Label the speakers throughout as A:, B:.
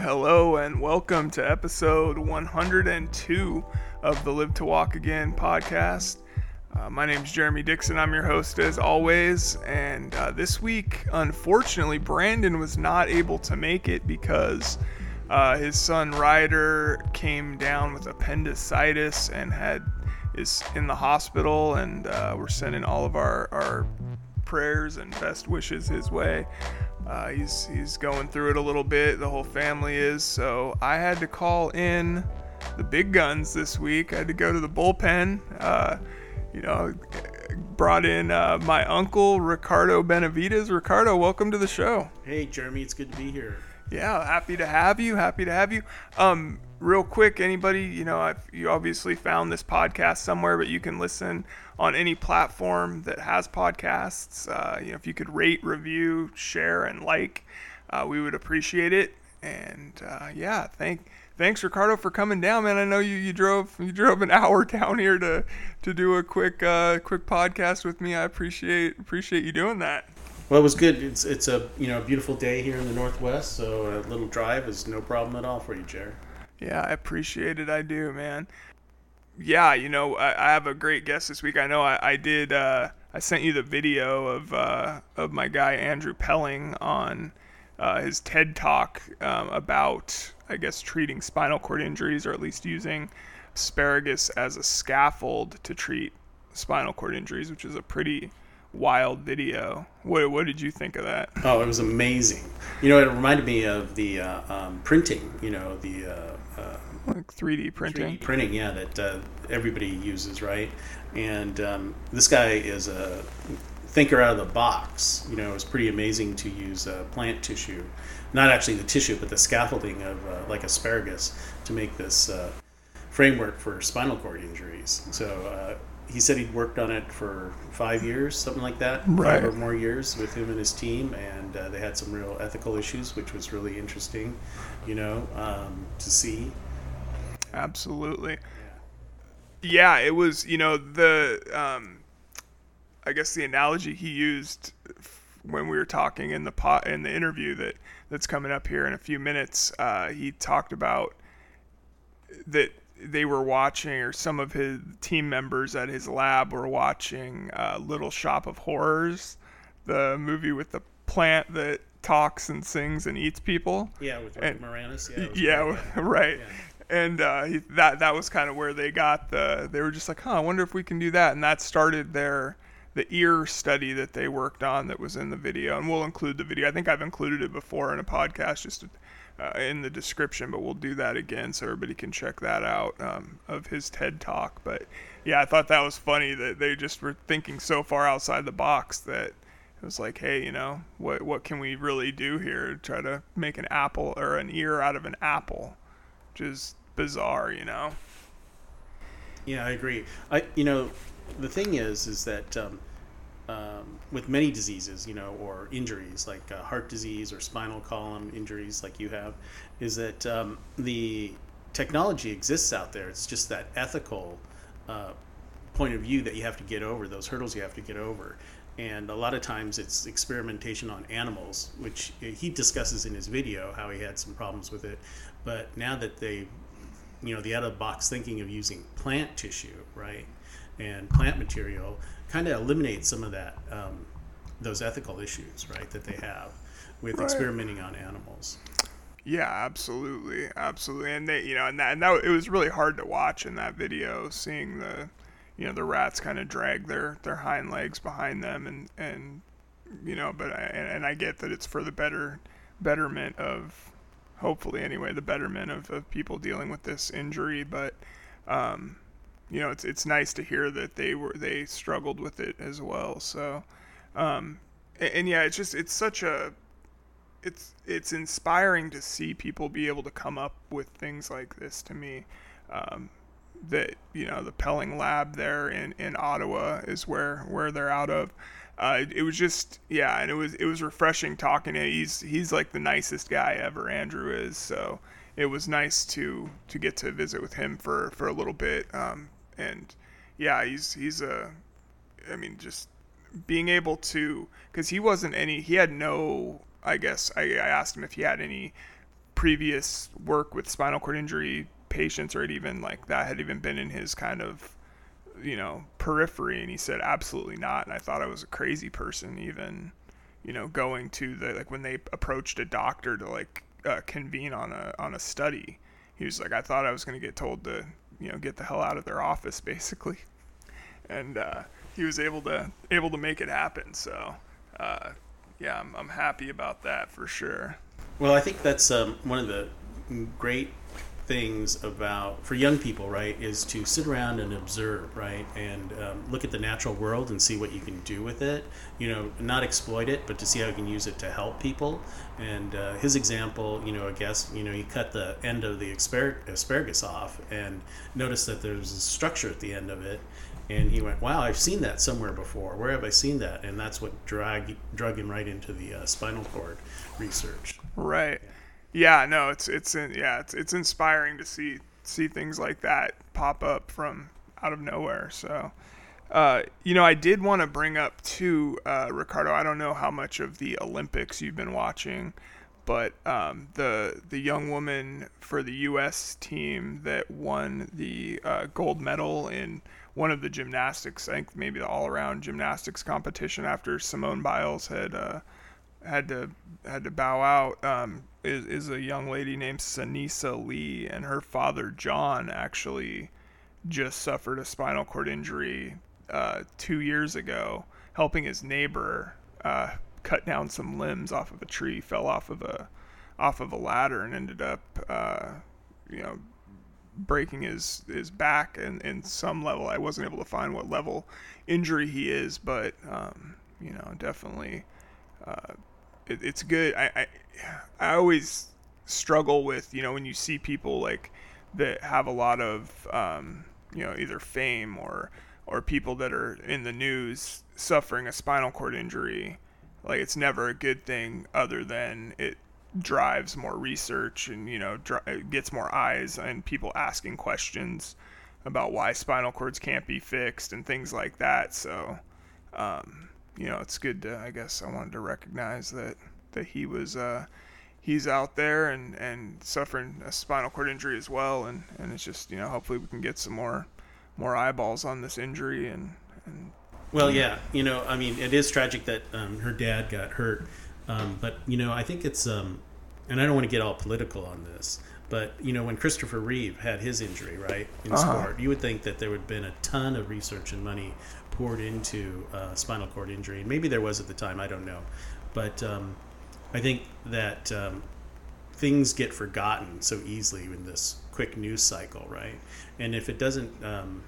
A: Hello and welcome to episode 102 of the Live to Walk Again podcast. Uh, my name is Jeremy Dixon. I'm your host as always. And uh, this week, unfortunately, Brandon was not able to make it because uh, his son Ryder came down with appendicitis and had is in the hospital. And uh, we're sending all of our, our prayers and best wishes his way. Uh, he's he's going through it a little bit. The whole family is. So I had to call in the big guns this week. I had to go to the bullpen. Uh, you know, brought in uh, my uncle Ricardo Benavides. Ricardo, welcome to the show.
B: Hey, Jeremy, it's good to be here.
A: Yeah, happy to have you. Happy to have you. Um, real quick, anybody, you know, I've, you obviously found this podcast somewhere, but you can listen on any platform that has podcasts. Uh, you know, if you could rate, review, share, and like, uh, we would appreciate it. And uh, yeah, thank thanks Ricardo for coming down, man. I know you, you drove you drove an hour down here to to do a quick uh, quick podcast with me. I appreciate appreciate you doing that.
B: Well, it was good. It's it's a you know beautiful day here in the Northwest, so a little drive is no problem at all for you, Jared.
A: Yeah, I appreciate it. I do, man yeah, you know, I, I, have a great guest this week. I know I, I did. Uh, I sent you the video of uh, of my guy Andrew Pelling on uh, his TED talk um, about, I guess, treating spinal cord injuries, or at least using asparagus as a scaffold to treat spinal cord injuries, which is a pretty wild video. What, what did you think of that?
B: Oh, it was amazing. You know, it reminded me of the uh, um, printing. You know, the uh,
A: like 3D printing.
B: 3D printing, yeah, that uh, everybody uses, right? And um, this guy is a thinker out of the box. You know, it was pretty amazing to use uh, plant tissue, not actually the tissue, but the scaffolding of uh, like asparagus to make this uh, framework for spinal cord injuries. So uh, he said he'd worked on it for five years, something like that,
A: right.
B: five or more years with him and his team, and uh, they had some real ethical issues, which was really interesting, you know, um, to see.
A: Absolutely. Yeah, it was. You know the. Um, I guess the analogy he used when we were talking in the pot in the interview that that's coming up here in a few minutes. Uh, he talked about that they were watching, or some of his team members at his lab were watching uh, Little Shop of Horrors, the movie with the plant that talks and sings and eats people.
B: Yeah, with and, Moranis.
A: Yeah, yeah right. Yeah and uh, that that was kind of where they got the. They were just like, huh, I wonder if we can do that, and that started their the ear study that they worked on that was in the video, and we'll include the video. I think I've included it before in a podcast, just uh, in the description, but we'll do that again so everybody can check that out um, of his TED talk. But yeah, I thought that was funny that they just were thinking so far outside the box that it was like, hey, you know, what what can we really do here? Try to make an apple or an ear out of an apple, which is bizarre, you know.
B: Yeah, I agree. I you know, the thing is, is that um, um, with many diseases, you know, or injuries like uh, heart disease or spinal column injuries, like you have, is that um, the technology exists out there. It's just that ethical uh, point of view that you have to get over, those hurdles you have to get over. And a lot of times it's experimentation on animals, which he discusses in his video how he had some problems with it. But now that they you know the out of the box thinking of using plant tissue right and plant material kind of eliminates some of that um, those ethical issues right that they have with right. experimenting on animals
A: yeah absolutely absolutely and they you know and that, and that it was really hard to watch in that video seeing the you know the rats kind of drag their their hind legs behind them and and you know but I, and, and I get that it's for the better betterment of hopefully anyway, the betterment of, of people dealing with this injury. But um, you know, it's it's nice to hear that they were they struggled with it as well. So, um, and, and, yeah, it's just it's such a it's it's inspiring to see people be able to come up with things like this. To me, um, that you know the Pelling Lab there in in Ottawa is where where they're out of uh, it was just yeah, and it was it was refreshing talking to him. He's he's like the nicest guy ever. Andrew is so it was nice to to get to visit with him for for a little bit. Um, and yeah, he's he's a I mean just being able to because he wasn't any he had no I guess I, I asked him if he had any previous work with spinal cord injury patients or it even like that had even been in his kind of you know periphery and he said absolutely not. And i thought i was a crazy person even you know going to the like when they approached a doctor to like uh, convene on a on a study he was like i thought i was going to get told to you know get the hell out of their office basically. And uh, he was able to able to make it happen. So uh, yeah I'm, I'm happy about that for sure.
B: Well i think that's um, one of the great things about for young people right is to sit around and observe right and um, look at the natural world and see what you can do with it. You know not exploit it but to see how you can use it to help people. And uh, his example you know i guess you know he cut the end of the asparagus off and noticed that there's a structure at the end of it. And he went wow i've seen that somewhere before. Where have i seen that? And that's what drag drug him right into the uh, spinal cord research.
A: Right. yeah, no, it's it's yeah, it's it's inspiring to see see things like that pop up from out of nowhere. So, uh, you know, I did want to bring up too, uh, Ricardo. I don't know how much of the Olympics you've been watching, but um, the the young woman for the U.S. team that won the uh, gold medal in one of the gymnastics, I think maybe the all-around gymnastics competition after Simone Biles had uh, had to had to bow out. Um, is, is a young lady named Sunisa Lee, and her father John actually just suffered a spinal cord injury uh, two years ago, helping his neighbor uh, cut down some limbs off of a tree. Fell off of a off of a ladder and ended up, uh, you know, breaking his his back in, in some level. I wasn't able to find what level injury he is, but um, you know, definitely uh, it, it's good. I, I I always struggle with you know when you see people like that have a lot of um, you know either fame or or people that are in the news suffering a spinal cord injury like it's never a good thing other than it drives more research and you know dri- gets more eyes and people asking questions about why spinal cords can't be fixed and things like that so um, you know it's good to i guess i wanted to recognize that that he was uh, he's out there and, and suffering a spinal cord injury as well and, and it's just you know hopefully we can get some more more eyeballs on this injury and, and
B: well yeah you know I mean it is tragic that um, her dad got hurt um, but you know I think it's um, and I don't want to get all political on this but you know when Christopher Reeve had his injury right in uh-huh. sport you would think that there would have been a ton of research and money poured into uh, spinal cord injury and maybe there was at the time I don't know but um, I think that um, things get forgotten so easily in this quick news cycle, right? And if it doesn't um,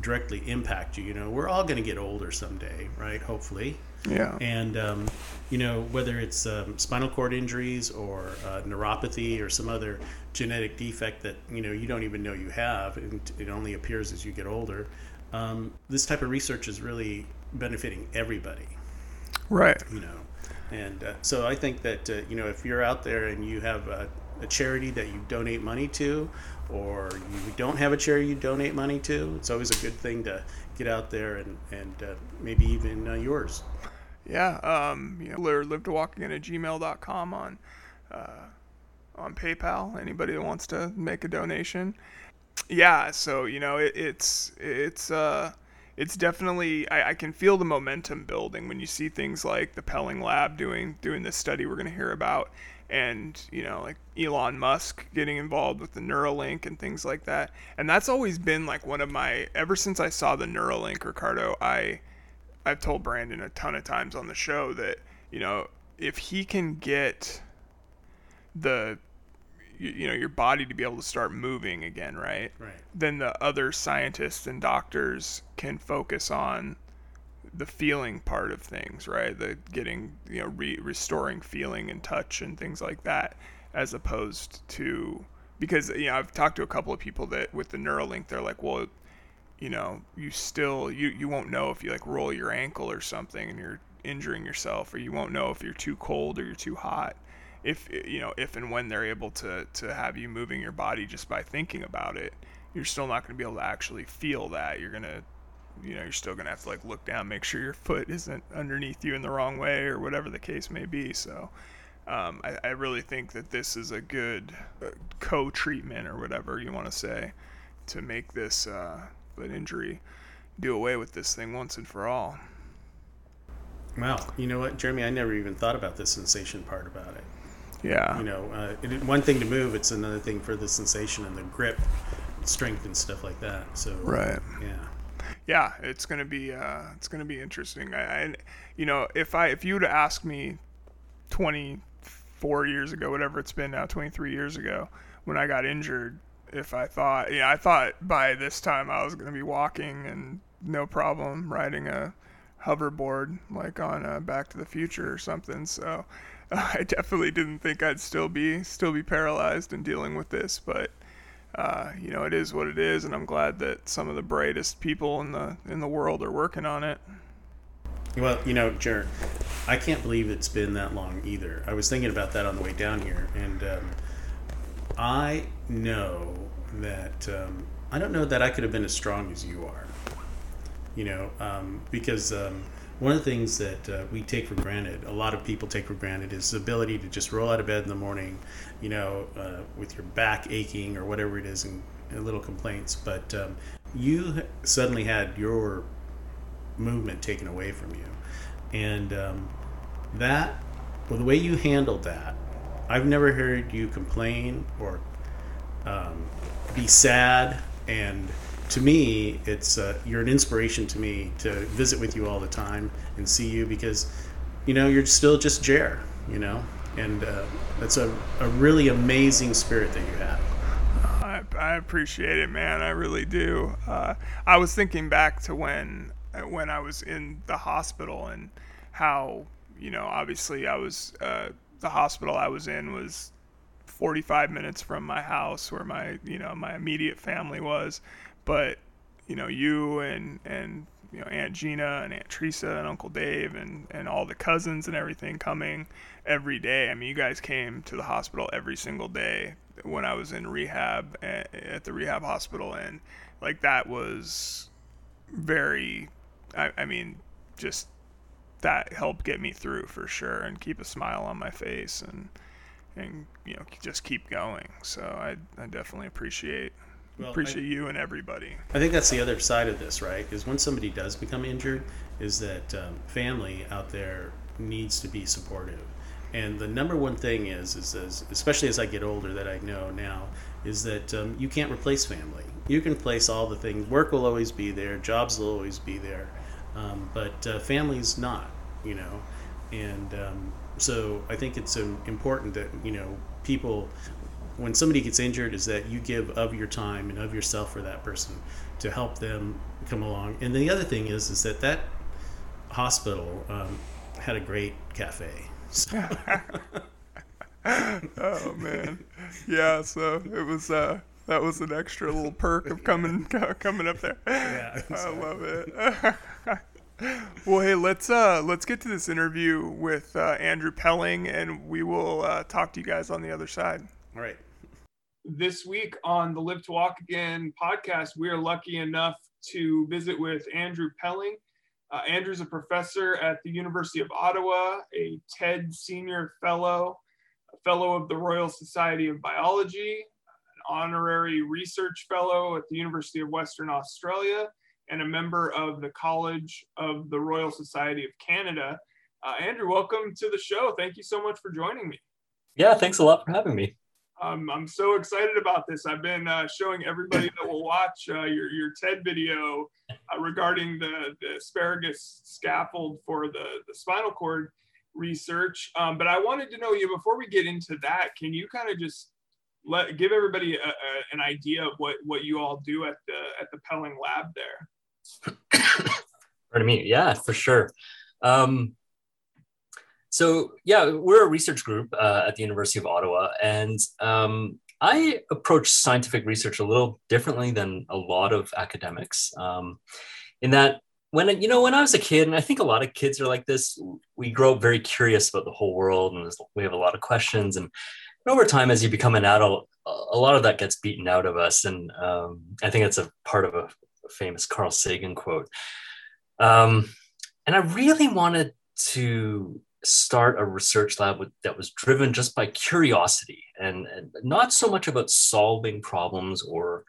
B: directly impact you, you know, we're all going to get older someday, right? Hopefully.
A: Yeah.
B: And, um, you know, whether it's um, spinal cord injuries or uh, neuropathy or some other genetic defect that, you know, you don't even know you have, and it only appears as you get older, um, this type of research is really benefiting everybody.
A: Right.
B: You know, and uh, so I think that uh, you know if you're out there and you have a, a, charity that you donate money to, or you don't have a charity you donate money to, it's always a good thing to get out there and and uh, maybe even uh, yours.
A: Yeah, um, you know, live to walking at gmail.com on uh, on PayPal. Anybody that wants to make a donation. Yeah, so you know it, it's it's uh it's definitely I, I, can feel the momentum building when you see things like the Pelling Lab doing doing this study we're going to hear about, and you know like Elon Musk getting involved with the Neuralink and things like that. And that's always been like one of my ever since I saw the Neuralink, Ricardo. I I've told Brandon a ton of times on the show that you know if he can get the you, you know your body to be able to start moving again, right?
B: Right.
A: Then the other scientists and doctors can focus on the feeling part of things, right? The getting you know re- restoring feeling and touch and things like that, as opposed to because you know I've talked to a couple of people that with the Neuralink they're like, well, you know, you still you you won't know if you like roll your ankle or something and you're injuring yourself, or you won't know if you're too cold or you're too hot if you know if and when they're able to to have you moving your body just by thinking about it you're still not going to be able to actually feel that you're going to you know you're still going to have to like look down make sure your foot isn't underneath you in the wrong way or whatever the case may be so um, I, I, really think that this is a good uh, co-treatment or whatever you want to say to make this uh, an injury do away with this thing once and for all.
B: Wow, you know what, Jeremy? I never even thought about the sensation part about it.
A: Yeah.
B: You know, uh, it, one thing to move, it's another thing for the sensation and the grip, strength, and stuff like that. So
A: right.
B: Yeah.
A: Yeah, it's gonna be uh, it's gonna be interesting. I, I, you know, if I if you would ask me, twenty four years ago, whatever it's been now, twenty three years ago, when I got injured, if I thought, yeah, I thought by this time I was gonna be walking and no problem riding a hoverboard like on uh, Back to the Future or something. So I definitely didn't think I'd still be still be paralyzed and dealing with this, but uh, you know it is what it is, and I'm glad that some of the brightest people in the in the world are working on it.
B: Well, you know, Jared, I can't believe it's been that long either. I was thinking about that on the way down here, and um, I know that um, I don't know that I could have been as strong as you are you know, um, because um, one of the things that uh, we take for granted, a lot of people take for granted, is the ability to just roll out of bed in the morning, you know, uh, with your back aching or whatever it is, and, and little complaints. But um, you suddenly had your movement taken away from you, and um, that, well, the way you handled that, I've never heard you complain or um, be sad and to me, it's uh, you're an inspiration to me to visit with you all the time and see you because, you know, you're still just Jer, you know, and uh, that's a, a really amazing spirit that you have.
A: I, I appreciate it, man. I really do. Uh, I was thinking back to when when I was in the hospital and how you know obviously I was uh, the hospital I was in was 45 minutes from my house where my you know my immediate family was but you know, you and and you know Aunt Gina and Aunt Teresa and Uncle Dave and and all the cousins and everything coming every day. I mean, you guys came to the hospital every single day when I was in rehab at, at the rehab hospital, and like that was very. I, I mean, just that helped get me through for sure and keep a smile on my face and and you know just keep going. So I I definitely appreciate well, appreciate I, you and everybody.
B: I think that's the other side of this, right? Is when somebody does become injured, is that um, family out there needs to be supportive. And the number one thing is, is, is especially as I get older, that I know now, is that um, you can't replace family. You can replace all the things. Work will always be there. Jobs will always be there, um, but uh, family's not. You know, and um, so I think it's um, important that you know people when somebody gets injured is that you give of your time and of yourself for that person to help them come along. And the other thing is is that that hospital um, had a great cafe. So.
A: oh man, yeah. So it was. Uh, that was an extra little perk of coming coming up there. Yeah. I love it. well, hey, let's uh, let's get to this interview with uh, Andrew Pelling, and we will uh, talk to you guys on the other side.
B: All right
A: this week on the Live to Walk Again podcast, we are lucky enough to visit with Andrew Pelling. Uh, Andrew's a professor at the University of Ottawa, a TED Senior Fellow, a Fellow of the Royal Society of Biology, an honorary research fellow at the University of Western Australia, and a member of the College of the Royal Society of Canada. Uh, Andrew, welcome to the show. Thank you so much for joining me.
C: Yeah, thanks a lot for having me.
A: Um, I'm so excited about this. I've been uh, showing everybody that will watch uh, your, your TED video uh, regarding the, the asparagus scaffold for the, the spinal cord research. Um, but I wanted to know you before we get into that, can you kind of just let give everybody a, a, an idea of what, what you all do at the at the Pelling lab there?
C: Pardon me. Yeah, for sure. Um, so yeah, we're a research group uh, at the University of Ottawa, and um, I approach scientific research a little differently than a lot of academics. Um, in that, when you know, when I was a kid, and I think a lot of kids are like this, we grow up very curious about the whole world, and we have a lot of questions. And over time, as you become an adult, a lot of that gets beaten out of us. And um, I think it's a part of a famous Carl Sagan quote. Um, and I really wanted to start a research lab with, that was driven just by curiosity and, and not so much about solving problems or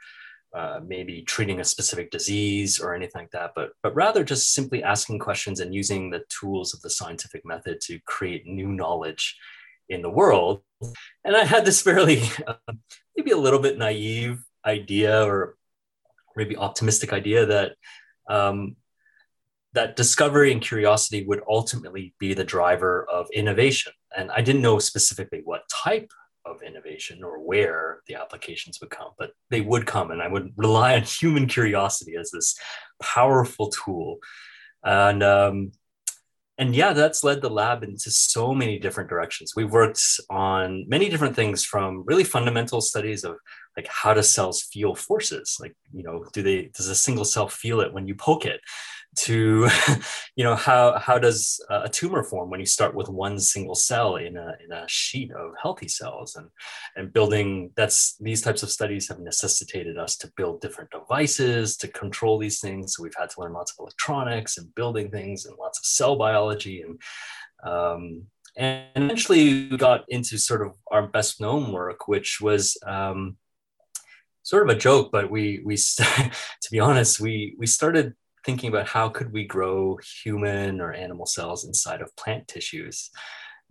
C: uh, maybe treating a specific disease or anything like that, but, but rather just simply asking questions and using the tools of the scientific method to create new knowledge in the world. And I had this fairly, uh, maybe a little bit naive idea or maybe optimistic idea that um, that discovery and curiosity would ultimately be the driver of innovation. And I didn't know specifically what type of innovation or where the applications would come, but they would come. And I would rely on human curiosity as this powerful tool. And, um, and yeah, that's led the lab into so many different directions. We've worked on many different things from really fundamental studies of like how do cells feel forces? Like, you know, do they, does a single cell feel it when you poke it? To you know how how does a tumor form when you start with one single cell in a in a sheet of healthy cells? And and building that's these types of studies have necessitated us to build different devices to control these things. So we've had to learn lots of electronics and building things and lots of cell biology. And um, and eventually we got into sort of our best known work which was um, sort of a joke but we we to be honest we we started thinking about how could we grow human or animal cells inside of plant tissues.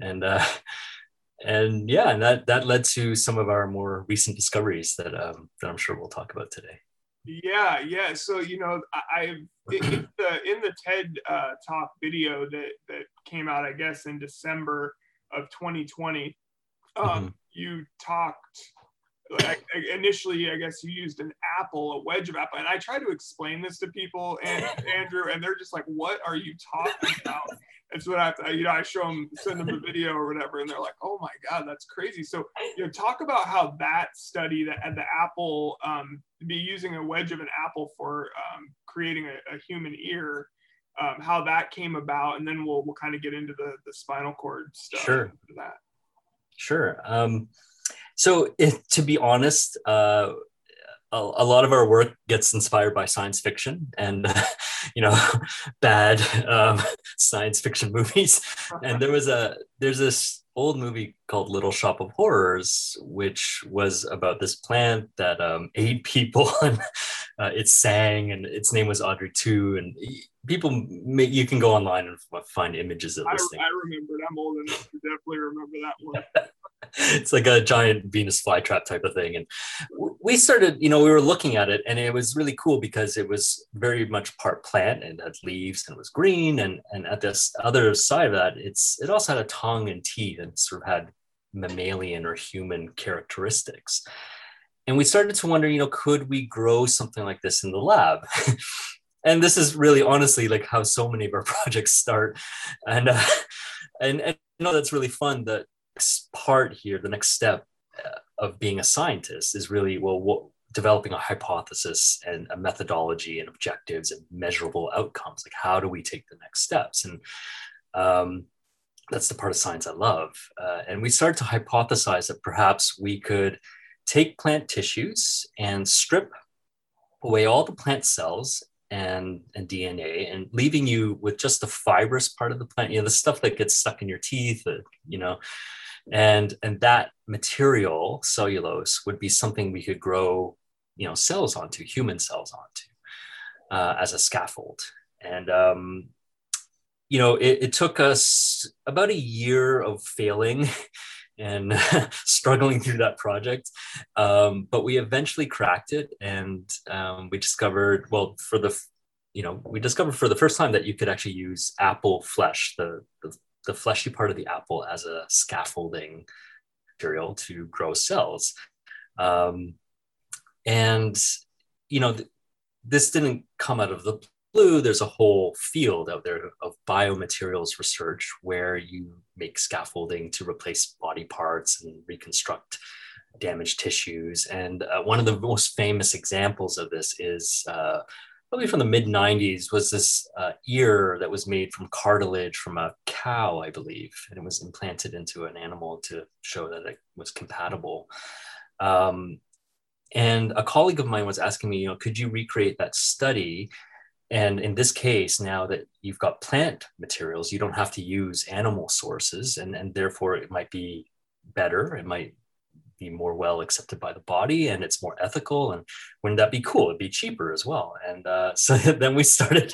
C: And uh, and yeah and that that led to some of our more recent discoveries that um, that i'm sure we'll talk about today.
A: Yeah yeah. So you know i in the in the ted uh, talk video that that came out i guess in december of 2020 um, mm-hmm. you talked like initially, I guess you used an apple, a wedge of apple, and I try to explain this to people, and Andrew, and they're just like, "What are you talking about?" And so I have to, you know, I show them, send them a video or whatever, and they're like, "Oh my god, that's crazy!" So, you know, talk about how that study that the apple, um, be using a wedge of an apple for um, creating a, a, human ear, um, how that came about, and then we'll we'll kind of get into the the spinal cord stuff.
C: Sure.
A: That.
C: Sure. Um, so, it, to be honest, uh, a, a, lot of our work gets inspired by science fiction and, you know, bad um, science fiction movies. And there was a there's this old movie called Little Shop of Horrors, which was about this plant that um, ate people and uh, it sang, and its name was Audrey 2. And people, may, you can go online and find images of this
A: I,
C: thing.
A: I remember it. I'm old enough to definitely remember that one.
C: It's like a giant Venus flytrap type of thing. And we started, you know, we were looking at it and it was really cool because it was very much part plant and had leaves and was green. And, and at this other side of that, it's, it also had a tongue and teeth and sort of had mammalian or human characteristics. And we started to wonder, you know, could we grow something like this in the lab? and this is really honestly like how so many of our projects start. And, uh, and, and you know, that's really fun that next part here, the next step uh, of being a scientist is really, well, what, developing a hypothesis and a methodology and objectives and measurable outcomes. Like, how do we take the next steps? And um, that's the part of science I love. Uh, and we started to hypothesize that perhaps we could take plant tissues and strip away all the plant cells and, and DNA and leaving you with just the fibrous part of the plant, you know, the stuff that gets stuck in your teeth, uh, you know, and, and that material, cellulose, would be something we could grow, you know, cells onto, human cells onto uh, as a scaffold. And um, you know, it, it took us about a year of failing and struggling through that project. Um, but we eventually cracked it and um, we discovered, well, for the, you know, we discovered for the first time that you could actually use apple flesh, the, the, the fleshy part of the apple as a scaffolding material to grow cells. Um, and, you know, th- this didn't come out of the blue, there's a whole field out there of biomaterials research where you make scaffolding to replace body parts and reconstruct damaged tissues. And uh, one of the most famous examples of this is uh, probably from the mid 90s was this uh, ear that was made from cartilage from a cow, I believe, and it was implanted into an animal to show that it was compatible. Um, and a colleague of mine was asking me, you know, could you recreate that study and in this case, now that you've got plant materials, you don't have to use animal sources, and, and therefore it might be better. It might be more well accepted by the body and it's more ethical and wouldn't that be cool it'd be cheaper as well and uh, so then we started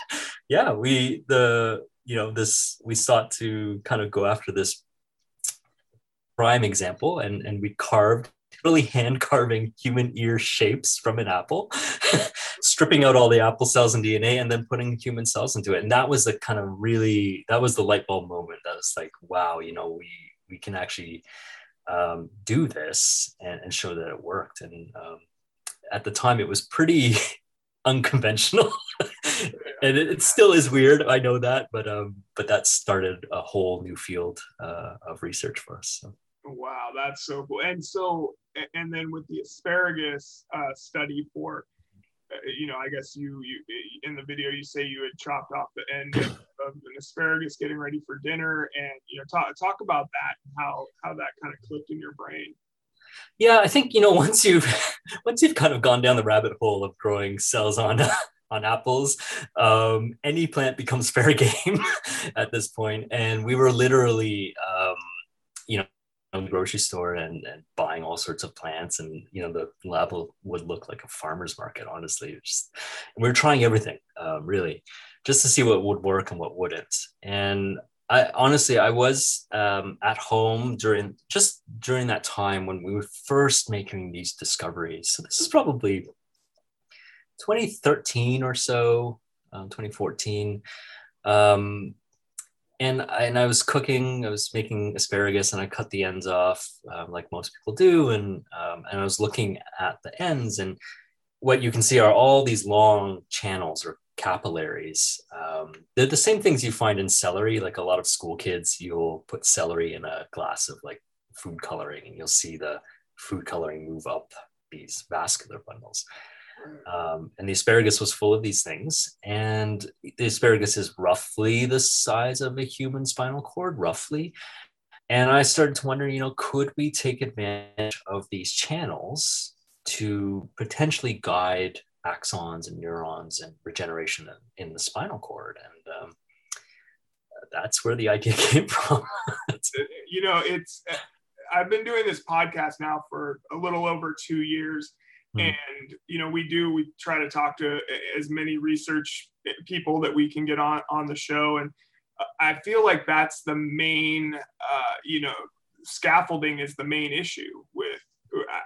C: yeah we the you know this we sought to kind of go after this prime example and and we carved really hand carving human ear shapes from an apple, stripping out all the apple cells and DNA and then putting human cells into it. And that was the kind of really, that was the light bulb moment. That was like, wow, you know, we, we can actually um, do this and, and, show that it worked. And um, at the time it was pretty unconventional and it, it, still is weird. I know that, but, um, but that started a whole new field uh, of research for us. So.
D: Wow, that's so cool. And so, and then with the asparagus uh, study for, you know, I guess you you in the video you say you had chopped off the end of, an asparagus getting ready for dinner, and you know, talk talk about that how how that kind of clicked in your brain.
C: Yeah, I think you know once you've once you've kind of gone down the rabbit hole of growing cells on on apples, um, any plant becomes fair game at this point, and we were literally. Um, you know the grocery store and, and buying all sorts of plants and you know the lab would look like a farmer's market honestly just, we were trying everything um, really just to see what would work and what wouldn't and I honestly I was um, at home during just during that time when we were first making these discoveries. So this is probably 2013 or so, um, 2014. Um, and I, and I was cooking. I was making asparagus, and I cut the ends off, um, like most people do, and um, and I was looking at the ends, and what you can see are all these long channels or capillaries. Um, they're the same things you find in celery. Like a lot of school kids, you'll put celery in a glass of like food coloring, and you'll see the food coloring move up these vascular bundles. Um, and the asparagus was full of these things. And the asparagus is roughly the size of a human spinal cord, roughly. And I started to wonder, you know, could we take advantage of these channels to potentially guide axons and neurons and regeneration in, in the spinal cord? And um, that's where the idea came from.
D: you know, it's, I've been doing this podcast now for a little over two years Mm-hmm. And you know, we do we try to talk to as many research people that we can get on on the show, and uh, I feel like that's the main, uh, you know, scaffolding is the main issue with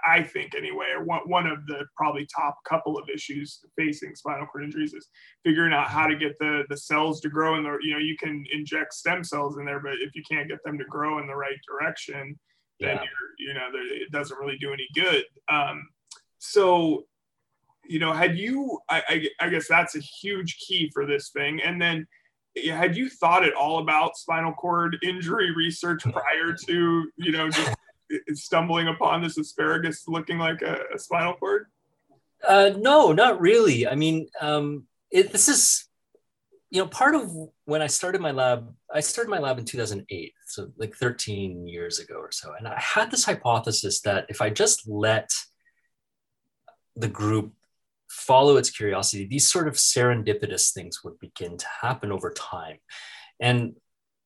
D: I think anyway, or one, one of the probably top couple of issues facing spinal cord injuries is figuring out how to get the the cells to grow in the you know you can inject stem cells in there, but if you can't get them to grow in the right direction, then yeah. you're you know it doesn't really do any good. Um, so you know had you I, I, I guess that's a huge key for this thing. And then had you thought at all about spinal cord injury research prior to you know just stumbling upon this asparagus looking like a, a spinal cord?
C: Uh, no not really. I mean um, it, this is you know part of when i started my lab i started my lab in 2008 so like 13 years ago or so. And i had this hypothesis that if i just let the group follow its curiosity, these sort of serendipitous things would begin to happen over time. And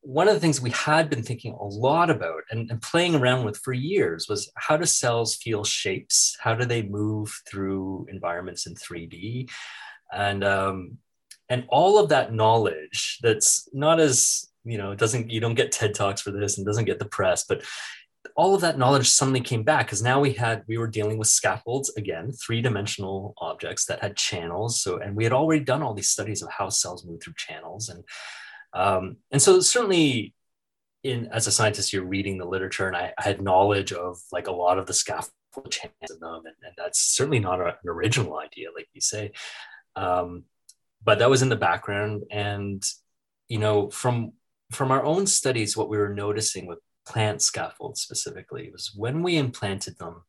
C: one of the things we had been thinking a lot about and, and, playing around with for years was how do cells feel shapes? How do they move through environments in 3D? And um, and all of that knowledge that's not as you know, it doesn't you don't get TED talks for this and doesn't get the press, but all of that knowledge suddenly came back because now we had we were dealing with scaffolds again three-dimensional objects that had channels. So and we had already done all these studies of how cells move through channels. And um, and so certainly in as a scientist you're reading the literature and I, I had knowledge of like a lot of the scaffold channels in them and, and that's certainly not a, an original idea like you say. Um, but that was in the background. And you know from from our own studies what we were noticing with plant scaffolds specifically was when we implanted them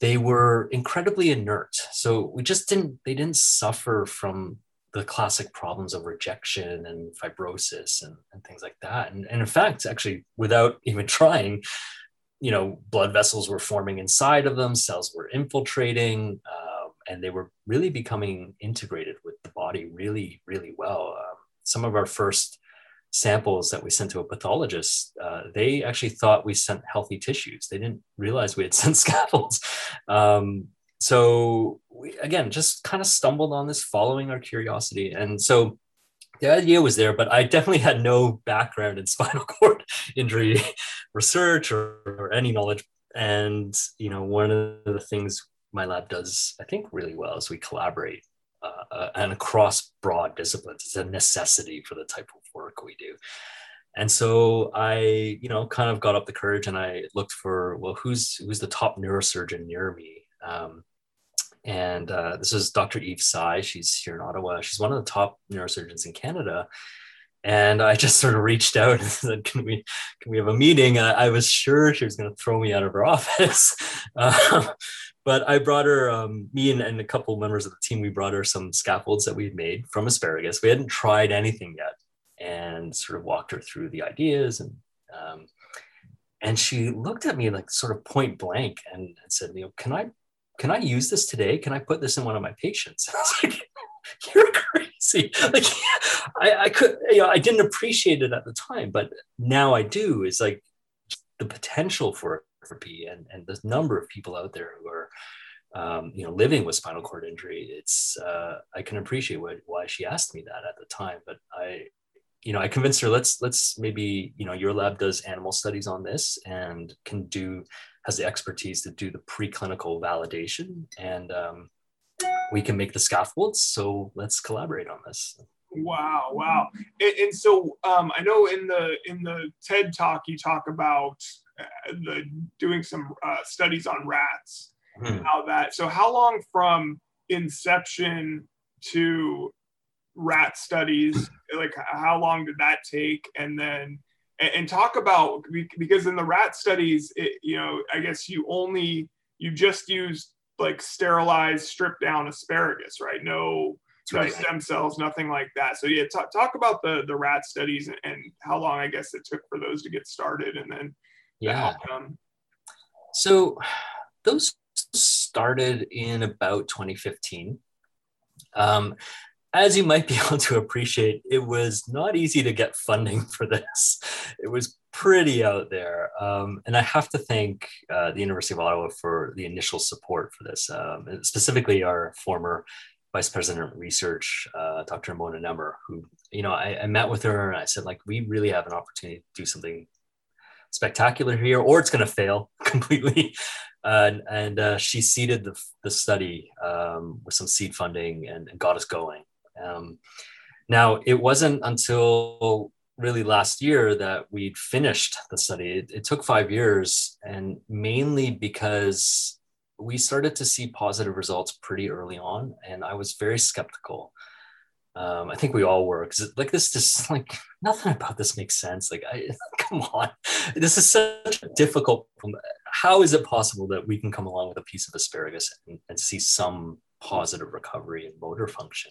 C: they were incredibly inert so we just didn't they didn't suffer from the classic problems of rejection and fibrosis and, and things like that and, and in fact actually without even trying you know blood vessels were forming inside of them cells were infiltrating uh, and they were really becoming integrated with the body body really, really well. Um, some of our first samples that we sent to a pathologist, uh, they actually thought we sent healthy tissues. They didn't realize we had sent scaffolds. Um, so we, again, just kind of stumbled on this following our curiosity. And so the idea was there, but I definitely had no background in spinal cord injury research or, or any knowledge. And, you know, one of the things my lab does, I think, really well is we collaborate uh, uh, and across broad disciplines. It's a necessity for the type of work we do. And so I, you know, kind of got up the courage and I looked for, well, who's who's the top neurosurgeon near me? Um, and uh, this is Dr. Eve Tsai. She's here in Ottawa. She's one of the top neurosurgeons in Canada. And I just sort of reached out and said, "Can we, can we have a meeting?" I, I was sure she was going to throw me out of her office, um, but I brought her, um, me and, and a couple members of the team. We brought her some scaffolds that we'd made from asparagus. We hadn't tried anything yet, and sort of walked her through the ideas and. Um, and she looked at me like sort of point blank and, and said, "You know, can I can I use this today? Can I put this in one of my patients? You're crazy. Like I, I could, you know, I didn't appreciate it at the time, but now I do. Is like the potential for therapy and, and the number of people out there who are, um, you know, living with spinal cord injury. It's, uh, I can appreciate what, why she asked me that at the time, but I, you know, I convinced her, let's, let's maybe, you know, your lab does animal studies on this and can do has the expertise to do the preclinical validation and um, we can make the scaffolds so let's collaborate on this
A: wow wow and, and so um, i know in the in the ted talk you talk about the doing some uh, studies on rats mm-hmm. how that so how long from inception to rat studies like how long did that take and then and, and talk about because in the rat studies, it, you know, I guess you only you just used like sterilized, stripped down asparagus, right? No, no right. stem cells, nothing like that. So yeah, talk, talk about the the rat studies and, and, how long I guess it took for those to get started, and then
C: yeah. so those started in about 2015. Um, as you might be able to appreciate, it was not easy to get funding for this. It was pretty out there. Um, and I have to thank uh, the University of Ottawa for the initial support for this, um, specifically our former Vice President of Research, uh, Dr. Mona Nemer, who, you know, I, I met with her and I said, like, we really have an opportunity to do something spectacular here, or it's going to fail completely. Uh, and uh, she seeded the, the study um, with some seed funding and, and got us going. Um, now, it wasn't until really last year that we'd finished the study. It, it, took five years, and mainly because we started to see positive results pretty early on, and I was very skeptical. Um, I think we all were because like this just like nothing about this makes sense. Like, I come on, this is such a difficult. How is it possible that we can come along with a piece of asparagus and, and see some positive recovery in motor function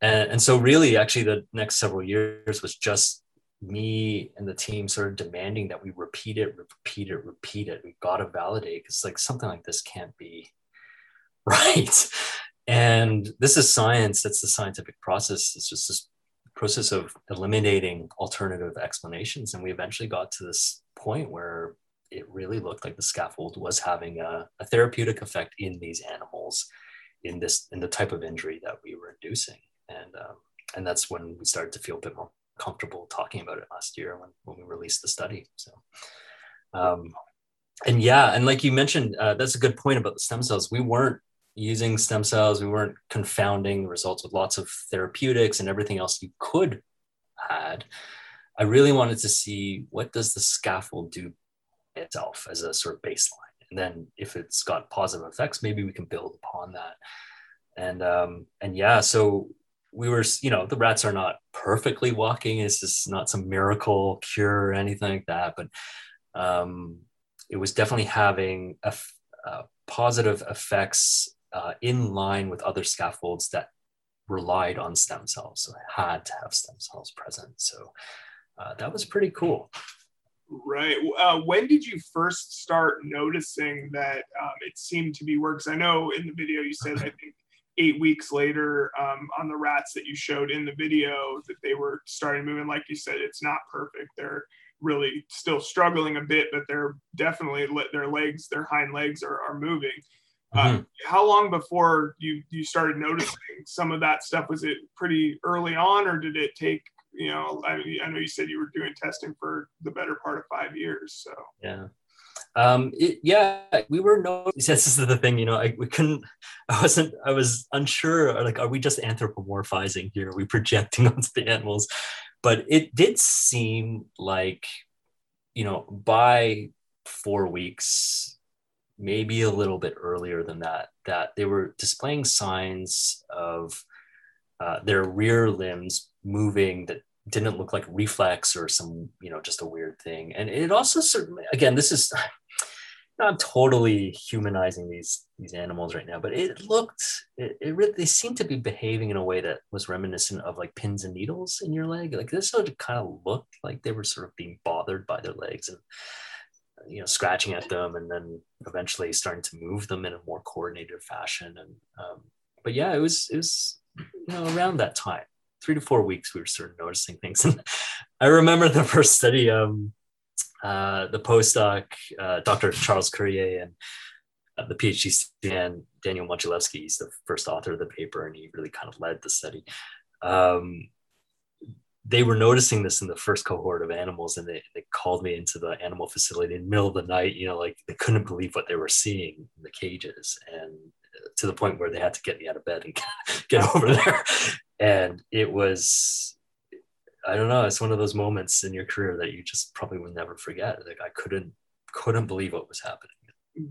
C: and, and so really actually the next several years was just me and the team sort of demanding that we repeat it repeat it repeat it we got to validate because like something like this can't be right and this is science that's the scientific process. It's just this process of eliminating alternative explanations. And we eventually got to this point where it really looked like the scaffold was having a, a therapeutic effect in these animals in this in the type of injury that we were inducing. And um, and that's when we started to feel a bit more comfortable talking about it last year when, when we released the study. So um, and yeah and like you mentioned uh, that's a good point about the stem cells. We weren't using stem cells we weren't confounding the results with lots of therapeutics and everything else you could add i really wanted to see what does the scaffold do itself as a sort of baseline and then if it's got positive effects maybe we can build upon that and um and yeah so we were, you know, the rats are not perfectly walking. It's just not some miracle cure or anything like that. But um, it was definitely having a, a positive effects uh, in line with other scaffolds that relied on stem cells. So had to have stem cells present. So uh, that was pretty cool.
A: Right. Uh, when did you first start noticing that um, it seemed to be works? I know in the video you said I think eight weeks later um, on the rats that you showed in the video that they were starting moving. Like you said, it's not perfect. They're really still struggling a bit, but they're definitely their legs, their hind legs are, are moving. Mm-hmm. Uh, how long before you you started noticing some of that stuff? Was it pretty early on, or did it take? You know, I, I know you said you were doing testing for the better part of five years. So
C: yeah, um, it, yeah, we were no. This is the thing, you know. I we couldn't. I wasn't. I was unsure. Like, are we just anthropomorphizing here? Are we projecting onto the animals? But it did seem like, you know, by four weeks, maybe a little bit earlier than that, that they were displaying signs of uh, their rear limbs moving that didn't look like reflex or some you know just a weird thing and it also certainly again this is not totally humanizing these these animals right now, but it looked it, it really they seemed to be behaving in a way that was reminiscent of like pins and needles in your leg. Like this sort of kind of looked like they were sort of being bothered by their legs and you know scratching at them and then eventually starting to move them in a more coordinated fashion. And um, but yeah, it was it was you know around that time, three to four weeks, we were sort of noticing things. And I remember the first study. Um, uh, the postdoc, uh, Dr. Charles Cuerrier, and uh, the PhD student, Daniel Modulevsky, he's the first author of the paper, and he really kind of led the study. Um, they were noticing this in the first cohort of animals, and they, they called me into the animal facility in the middle of the night. You know, like they couldn't believe what they were seeing in the cages, and uh, to the point where they had to get me out of bed and get over there. And it was I don't know. It's one of those moments in your career that you just probably will never forget. Like I couldn't couldn't believe what was happening.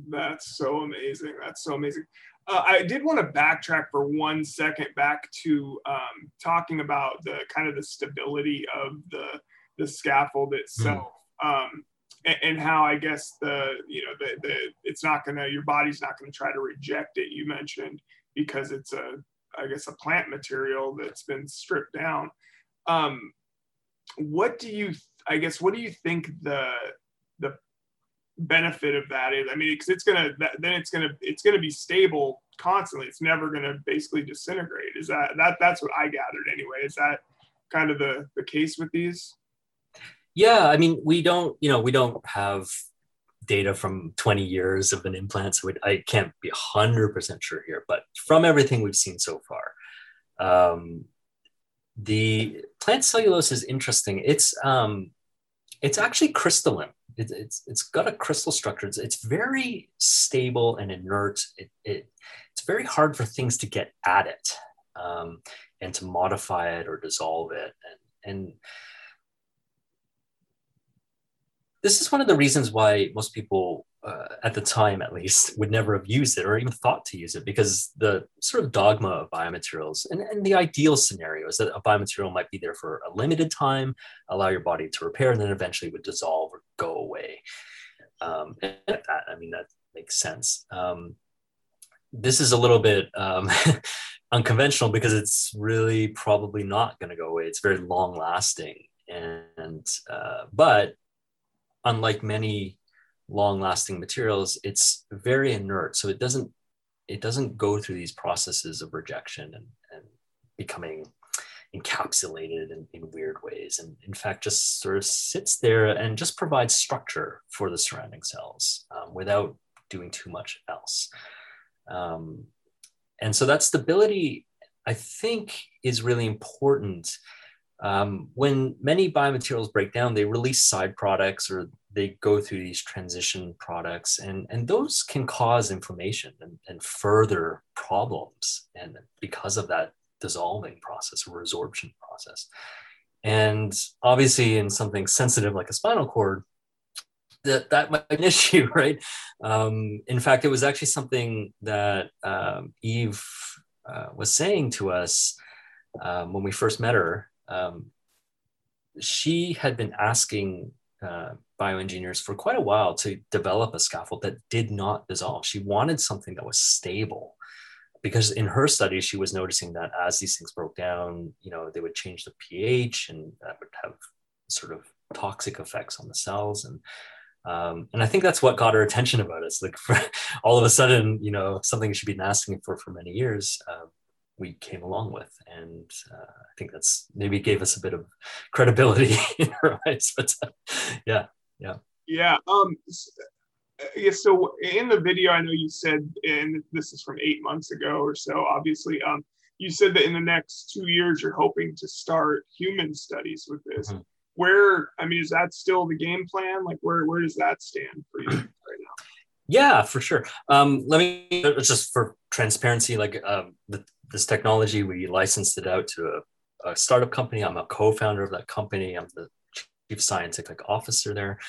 A: That's so amazing. That's so amazing. Uh, I did want to backtrack for one second back to um, talking about the kind of the stability of the the scaffold itself, mm. um, and, and, how I guess the you know the, the it's not gonna your body's not gonna try to reject it. You mentioned because it's a I guess a plant material that's been stripped down. Um, what do you i guess what do you think the the benefit of that is i mean because it's gonna then it's gonna it's gonna be stable constantly it's never gonna basically disintegrate is that that that's what i gathered anyway is that kind of the the case with these
C: yeah i mean we don't you know we don't have data from 20 years of an implant so i can't be 100% sure here but from everything we've seen so far um, the plant cellulose is interesting. It's um, it's actually crystalline. It, it's it's got a crystal structure. It's, it's very stable and inert. It, it, it's very hard for things to get at it um, and to modify it or dissolve it. And, and this is one of the reasons why most people uh, at the time at least would never have used it or even thought to use it because the sort of dogma of biomaterials and, and the ideal scenario is that a biomaterial might be there for a limited time allow your body to repair and then eventually would dissolve or go away. Um, and that, i mean that makes sense. Um, this is a little bit um, unconventional because it's really probably not going to go away. It's very long lasting and uh, but unlike many long lasting materials it's very inert. So it doesn't it doesn't go through these processes of rejection and, and becoming encapsulated in, in weird ways. And in fact just sort of sits there and just provides structure for the surrounding cells um, without doing too much else. Um, and so that stability i think is really important um, when many biomaterials break down they release side products or they go through these transition products and, and those can cause inflammation and, and further problems and because of that dissolving process or resorption process. And obviously in something sensitive like a spinal cord that that might be an issue right? Um, in fact it was actually something that um, eve uh, was saying to us um, when we first met her um, she had been asking uh, bioengineers for quite a while to develop a scaffold that did not dissolve. She wanted something that was stable because in her study she was noticing that as these things broke down, you know, they would change the pH and that would have sort of toxic effects on the cells. And Um, and I think that's what got her attention about us. Like for, all of a sudden, you know, something she'd been asking for for many years, uh, we came along with, and uh, I think that's maybe gave us a bit of credibility in her eyes. But uh, yeah, yeah,
A: yeah. Um, yeah. So in the video, I know you said, and this is from eight months ago or so. Obviously, um, you said that in the next two years you're hoping to start human studies with this. Mm-hmm. Where I mean, is that still the game plan? Like, where where does that stand for you right now?
C: Yeah, for sure. Um, let me just for transparency, like um, the, this technology, we licensed it out to a, a, startup company. I'm a co-founder of that company. I'm the chief scientific officer there.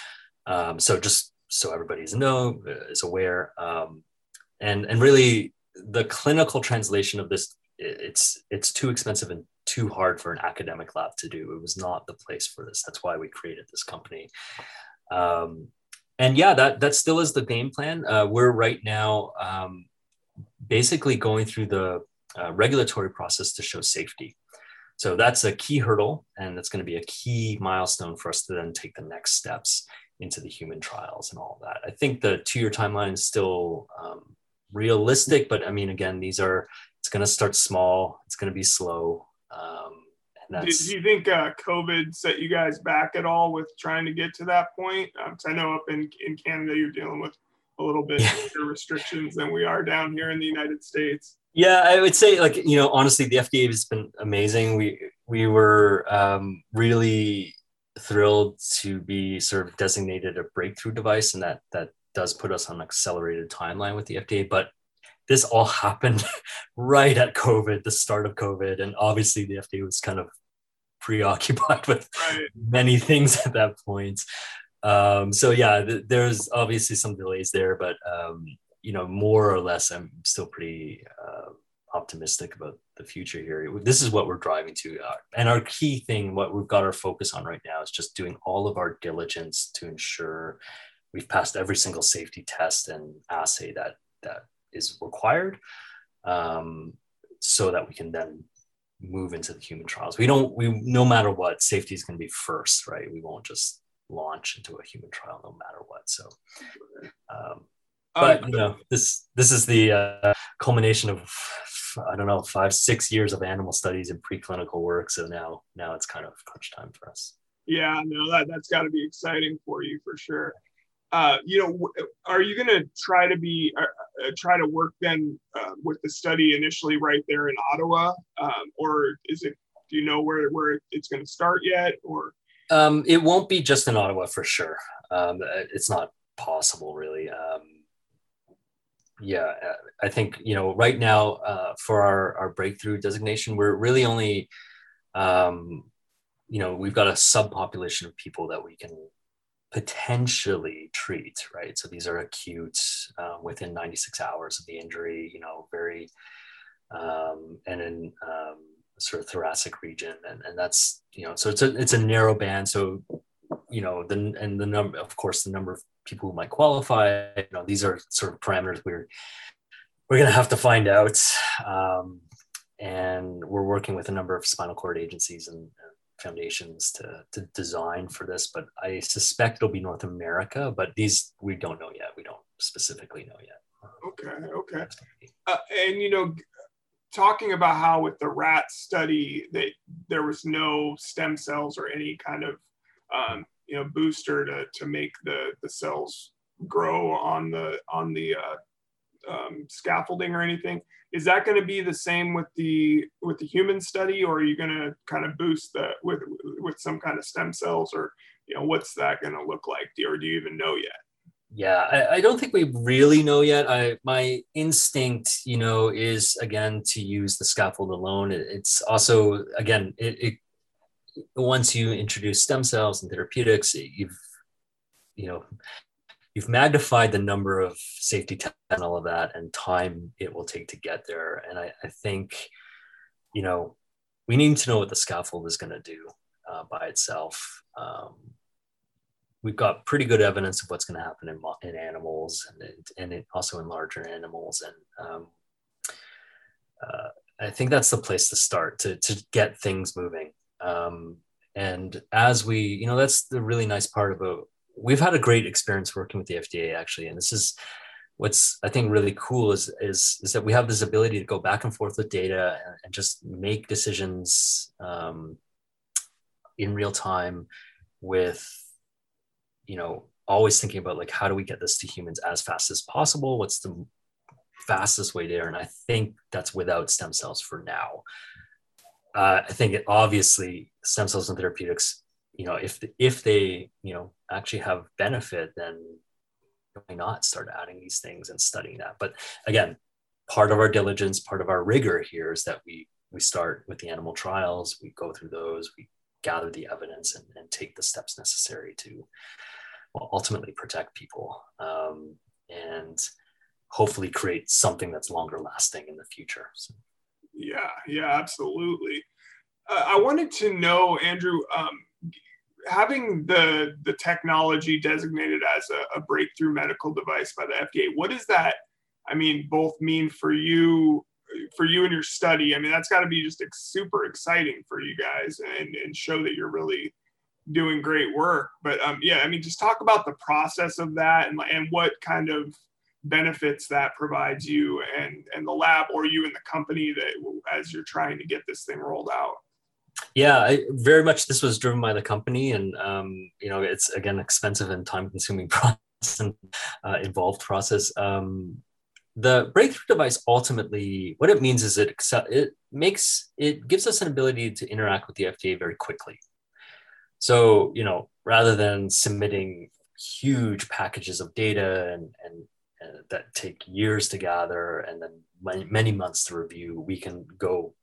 C: Um, so just so everybody's know is aware, um, and and really the clinical translation of this it's it's too expensive and too hard for an academic lab to do. It was not the place for this. That's why we created this company. Um, and yeah, that that still is the game plan. Uh, we're right now um, basically going through the uh, regulatory process to show safety. So that's a key hurdle, and that's going to be a key milestone for us to then take the next steps into the human trials and all that. I think the two-year timeline is still um, realistic, but I mean, again, these are it's going to start small. It's going to be slow. Um,
A: and that's, do, you think uh, COVID set you guys back at all with trying to get to that point? Um, I know up in, in Canada, you're dealing with a little bit more restrictions than we are down here in the United States.
C: Yeah, I would say like, you know, honestly, the FDA has been amazing. We, we were um, really thrilled to be sort of designated a breakthrough device and that, that does put us on an accelerated timeline with the FDA, but this all happened right at COVID, the start of COVID. And obviously the FDA was kind of preoccupied with many things at that point. Um, so yeah, th- there's obviously some delays there, but um, you know, more or less, I'm still pretty uh, optimistic about the future here. This is what we're driving to, uh, and our key thing, what we've got our focus on right now, is just doing all of our diligence to ensure we've passed every single safety test and assay that that is required um, so that we can then move into the human trials. We don't, we, no matter what, safety is going to be first, right? We won't just launch into a human trial no matter what. So, um, but you know, this, this is the uh, culmination of, I don't know, five, six years of animal studies and preclinical work. So now, now it's kind of crunch time for us.
A: Yeah, no, that, that's got to be exciting for you for sure uh, you know, are you going to try to be uh, uh, try to work then uh, with the study initially right there in Ottawa, um, or is it? Do you know where where it's going to start yet? Or
C: um, it won't be just in Ottawa for sure. Um, uh, it's not possible, really. Um, yeah, uh, I think you know right now for our our breakthrough designation, we're really only. Um, you know, we've got a subpopulation of people that we can potentially treat, right? So these are acute uh, within 96 hours of the injury, you know, very, um, and in um, sort of thoracic region. And, and that's, you know, so it's a, it's a narrow band. So, you know, the, and the number, of course, the number of people who might qualify, you know, these are sort of parameters we're, we're going to have to find out. Um, and we're working with a number of spinal cord agencies and, foundations to, to design for this, but I suspect it'll be North America, but these we don't know yet. We don't specifically know yet.
A: Okay, okay. Uh, and you know, talking about how with the rat study that there was no stem cells or any kind of um, you know booster to, to make the the cells grow on the on the uh, um, scaffolding or anything. Is that going to be the same with the with the human study or are you going to kind of boost the with with some kind of stem cells or you know what's that going to look like? Or do you even know yet?
C: Yeah I, I, don't think we really know yet. I my instinct you know is again to use the scaffold alone. It, it's also again it, it once you introduce stem cells and therapeutics you've you know you've magnified the number of safety tests and all of that and time it will take to get there. And I, I think, you know, we need to know what the scaffold is going to do uh, by itself. Um, we've got pretty good evidence of what's going to happen in, in animals and, and it, also in larger animals. And um, uh, I think that's the place to start to, to get things moving. Um, and as we, you know, that's the really nice part about we've had a great experience working with the FDA actually, and this is what's I think really cool is is is that we have this ability to go back and forth with data and, just make decisions um, in real time with you know always thinking about like how do we get this to humans as fast as possible? What's the fastest way there? And i think that's without stem cells for now uh, i think obviously stem cells and therapeutics you know if if they you know actually have benefit then why not start adding these things and studying that but again part of our diligence part of our rigor here is that we we start with the animal trials we go through those we gather the evidence and, and take the steps necessary to well, ultimately protect people um, and hopefully create something that's longer lasting in the future. So.
A: Yeah, yeah, absolutely. Uh, I wanted to know, Andrew, um, having the the technology designated as a, a, breakthrough medical device by the FDA, what does that, I mean, both mean for you, for you and your study? I mean, that's got to be just super exciting for you guys, and and show that you're really doing great work. But um, yeah, I mean, just talk about the process of that and and what kind of benefits that provides you and and the lab or you and the company that as you're trying to get this thing rolled out?
C: Yeah I, very much this was driven by the company and um, you know it's again expensive and time consuming process and uh, involved process. Um, the breakthrough device ultimately what it means is it it makes it gives us an ability to interact with the fda very quickly. So you know rather than submitting huge packages of data and, and that take years to gather and then many, many months to review, we can go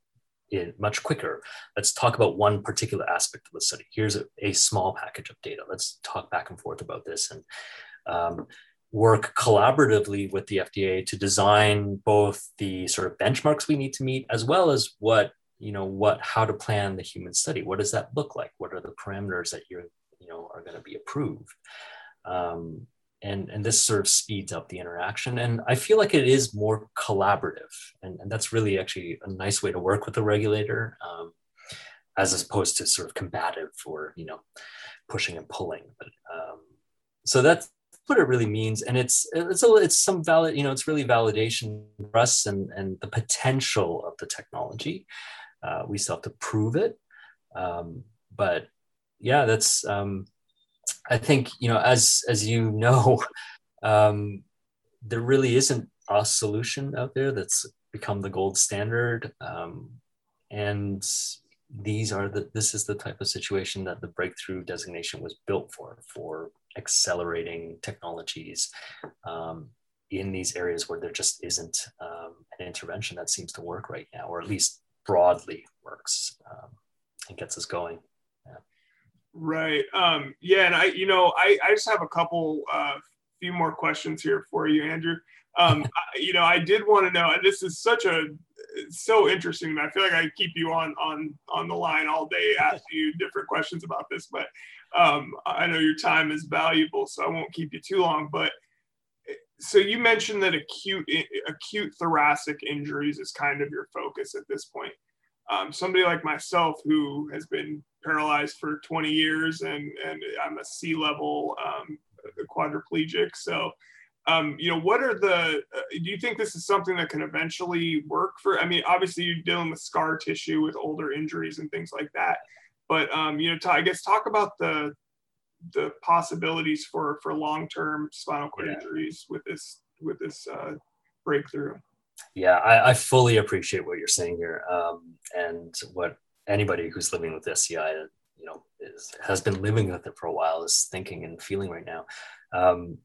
C: in much quicker. Let's talk about one particular aspect of the study. Here's a, a small package of data. Let's talk back and forth about this and um, work collaboratively with the FDA to design both the sort of benchmarks we need to meet, as well as what you know what how to plan the human study. What does that look like? What are the parameters that you're you know are going to be approved? Um, and and this sort of speeds up the interaction. And i feel like it is more collaborative and, and that's really actually a nice way to work with the regulator um, as opposed to sort of combative or you know pushing and pulling. But um, so that's what it really means. And it's it's a, it's some valid you know it's really validation for us and and the potential of the technology. Uh, we still have to prove it. Um, but yeah that's um, I think you know, as as you know, um, there really isn't a solution out there that's become the gold standard, um, and these are the this is the type of situation that the breakthrough designation was built for for accelerating technologies um, in these areas where there just isn't um, an intervention that seems to work right now, or at least broadly works um, and gets us going.
A: Right. Um, yeah, and I, you know, I, I just have a couple, uh, few more questions here for you, Andrew. Um, I, you know, I did want to know, and this is such a, so interesting. I feel like I keep you on on on the line all day, asking you different questions about this, but um, I know your time is valuable, so I won't keep you too long. But so you mentioned that acute acute thoracic injuries is kind of your focus at this point um, somebody like myself who has been paralyzed for 20 years and, and I'm a C level um, quadriplegic. So, um, you know, what are the, uh, do you think this is something that can eventually work for, I mean, obviously you're dealing with scar tissue with older injuries and things like that, but, um, you know, t- I guess talk about the, the possibilities for, for long-term spinal cord yeah. injuries with this, with this uh, breakthrough
C: yeah, I, I, fully appreciate what you're saying here, um, and what anybody who's living with SCI, you know, is, has been living with it for a while is thinking and feeling right now. Um,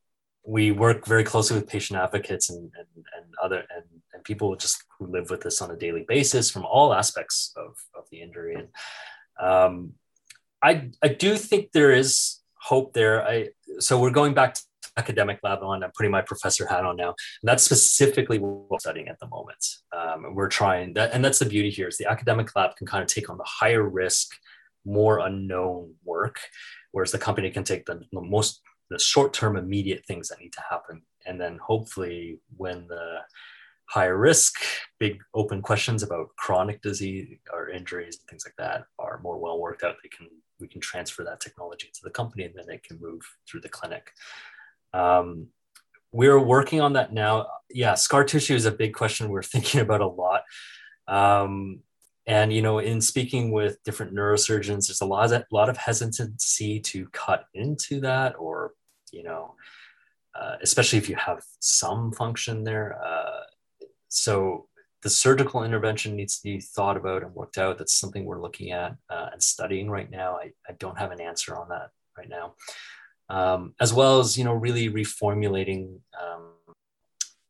C: we work very closely with patient advocates and, and, and other and, and people just who live with this on a daily basis from all aspects of, of the injury. And um, I I do think there is hope there. I so we're going back to academic lab on. I'm putting my professor hat on now. And that's specifically what we're studying at the moment. Um, we're trying that, and that's the beauty here is the academic lab can kind of take on the higher risk, more unknown work, whereas the company can take the, the most the short term immediate things that need to happen, and then hopefully when the higher risk, big open questions about chronic disease or injuries and things like that are more well worked out. They can we can transfer that technology to the company and then it can move through the clinic. Um, we're working on that now. Yeah, scar tissue is a big question we're thinking about a lot. Um, and you know, in speaking with different neurosurgeons, there's a lot of, lot of hesitancy to cut into that, or you know, uh, especially if you have some function there. Uh, so the surgical intervention needs to be thought about and worked out. That's something we're looking at uh, and studying right now. I, I don't have an answer on that right now. Um, as well as you know, really reformulating um,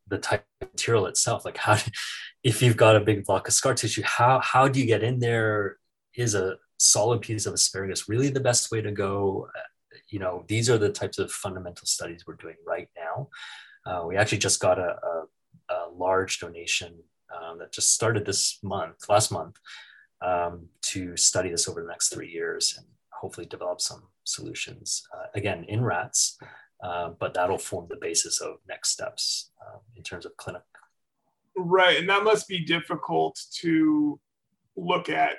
C: the type material itself. Like how, if you've got a big block of scar tissue, how how do you get in there? Is a solid piece of asparagus really the best way to go? Uh, you know, these are the types of fundamental studies we're doing right now. Uh, we actually just got a, a, a large donation um, that just started this month, last month, um, to study this over the next three years and hopefully develop some solutions. Uh, again, in rats, uh, but that'll form the basis of next steps um, in terms of clinic.
D: Right, and that must be difficult to look at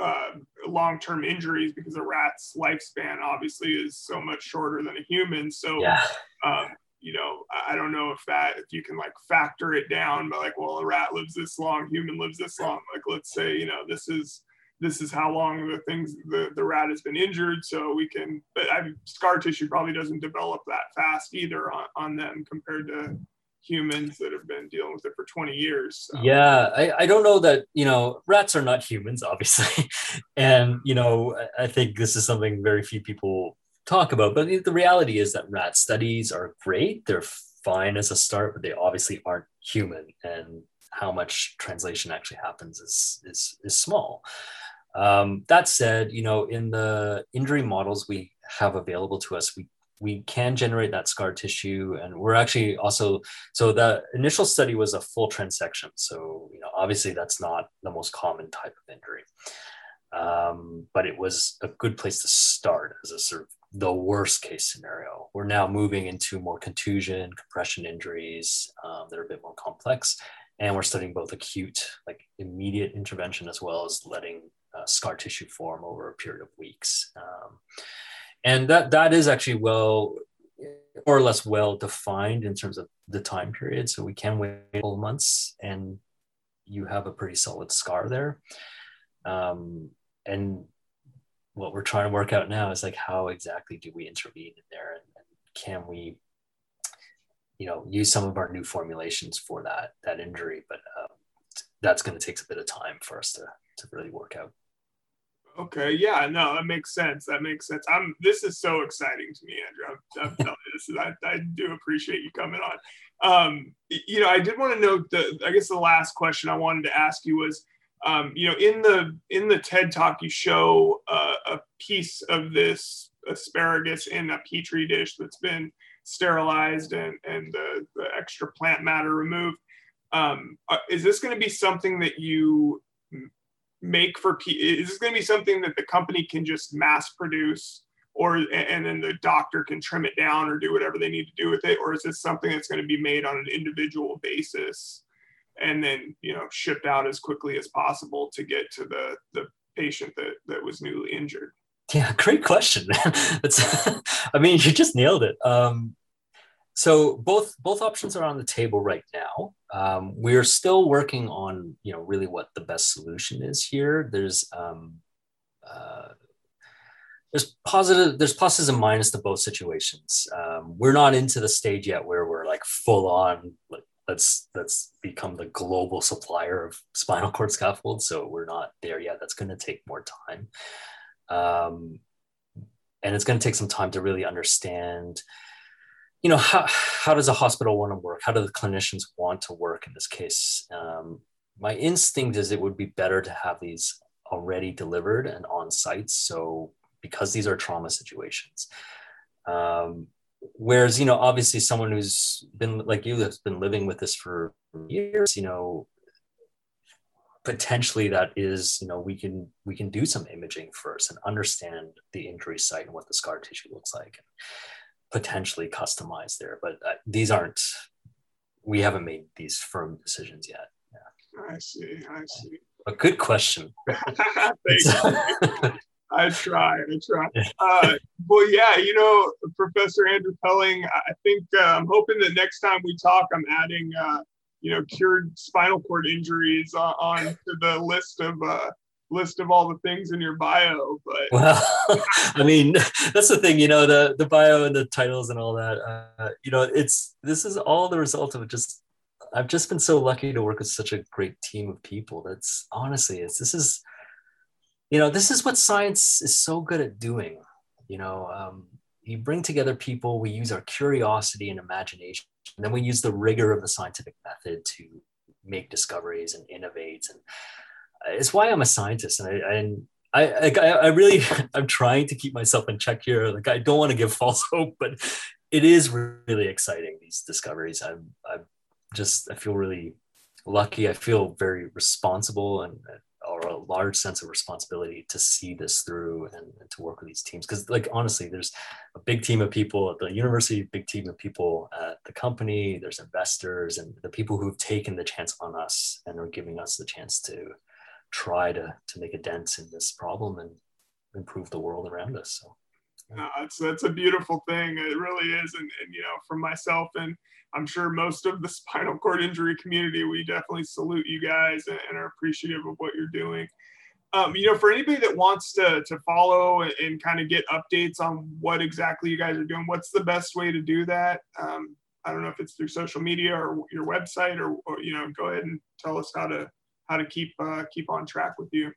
D: uh, long-term injuries because a rat's lifespan obviously is so much shorter than a human. So, yeah. um, you know, I don't know if that if you can like factor it down, but like, well, a rat lives this long, human lives this long. Like, let's say, you know, this is this is how long the things the, the rat has been injured so we can but I scar tissue probably doesn't develop that fast either on, on them compared to humans that have been dealing with it for 20 years
C: so. yeah I, I don't know that you know rats are not humans obviously. And you know i think this is something very few people talk about but the reality is that rat studies are great. They're fine as a start but they obviously aren't human. And how much translation actually happens is is, is small um, that said, you know, in the injury models we have available to us, we we can generate that scar tissue and we're actually also so the initial study was a full transection. So you know obviously that's not the most common type of injury. Um, but it was a good place to start as a sort of the worst case scenario. We're now moving into more contusion compression injuries um, that are a bit more complex. And we're studying both acute like immediate intervention as well as letting uh, scar tissue form over a period of weeks. Um, and that that is actually well more or less well defined in terms of the time period. So we can wait a couple months and you have a pretty solid scar there. Um, and what we're trying to work out now is like how exactly do we intervene in there and, and can we you know use some of our new formulations for that that injury but um, that's going to take a bit of time for us to to really work out.
D: Okay, yeah, no, that makes sense. That makes sense. I'm. This is so exciting to me, Andrew. I'm, I'm telling you, this is. I, I do appreciate you coming on. Um, you know, I did want to note the. I guess the last question I wanted to ask you was, um, you know, in the in the TED talk, you show uh, a piece of this asparagus in a petri dish that's been sterilized and and the, the extra plant matter removed. Um, uh, is this going to be something that you make for is this going to be something that the company can just mass produce? Or and then the doctor can trim it down or do whatever they need to do with it? Or is this something that's going to be made on an individual basis and then you know shipped out as quickly as possible to get to the the patient that that was newly injured?
C: Yeah great question that's i mean you just nailed it. Um so both both options are on the table right now. Um, we're still working on you know really what the best solution is here. There's um, uh, there's positive there's pluses and minuses to both situations. Um, we're not into the stage yet where we're like full on like let's let's become the global supplier of spinal cord scaffolds. So we're not there yet. That's going to take more time, um, and it's going to take some time to really understand you know how, how does a hospital want to work? How do the clinicians want to work in this case? Um, my instinct is it would be better to have these already delivered and on site so because these are trauma situations. Um, whereas you know obviously someone who's been like you that's been living with this for years you know potentially that is you know we can we can do some imaging first and understand the injury site and what the scar tissue looks like potentially customized there, but uh, these aren't we haven't made these firm decisions yet.
A: Yeah. I see. I see.
C: A good question.
A: I try. I try. Uh, well, yeah, you know, Professor Andrew Pelling, I think uh, I'm hoping that next time we talk, I'm adding, uh, you know, cured spinal cord injuries on, on to the list of uh, list of all the things in your bio. But
C: well, I mean, that's the thing, you know, the the bio and the titles and all that. Uh, you know, it's this is all the result of just. I've just been so lucky to work with such a great team of people. That's honestly, it's this is you know this is what science is so good at doing you know um, you bring together people we use our curiosity and imagination and then we use the rigor of the scientific method to make discoveries and innovate and it's why i'm a scientist and i and I, I, I really i'm trying to keep myself in check here. Like i don't want to give false hope but it is really exciting these discoveries. I'm i'm just i feel really lucky. I feel very responsible and or a large sense of responsibility to see this through and, and to work with these teams. Because like honestly there's a big team of people at the university big team of people at the company there's investors and the people who've taken the chance on us and are giving us the chance to try to to make a dent in this problem and improve the world around us so
A: no, that's that's a beautiful thing. It really is, and, and you know, from myself and I'm sure most of the spinal cord injury community, we definitely salute you guys and, and are appreciative of what you're doing. Um, you know, for anybody that wants to to follow and, and, kind of get updates on what exactly you guys are doing, what's the best way to do that? Um, I don't know if it's through social media or your website, or, or you know, go ahead and tell us how to how to keep uh, keep on track with you.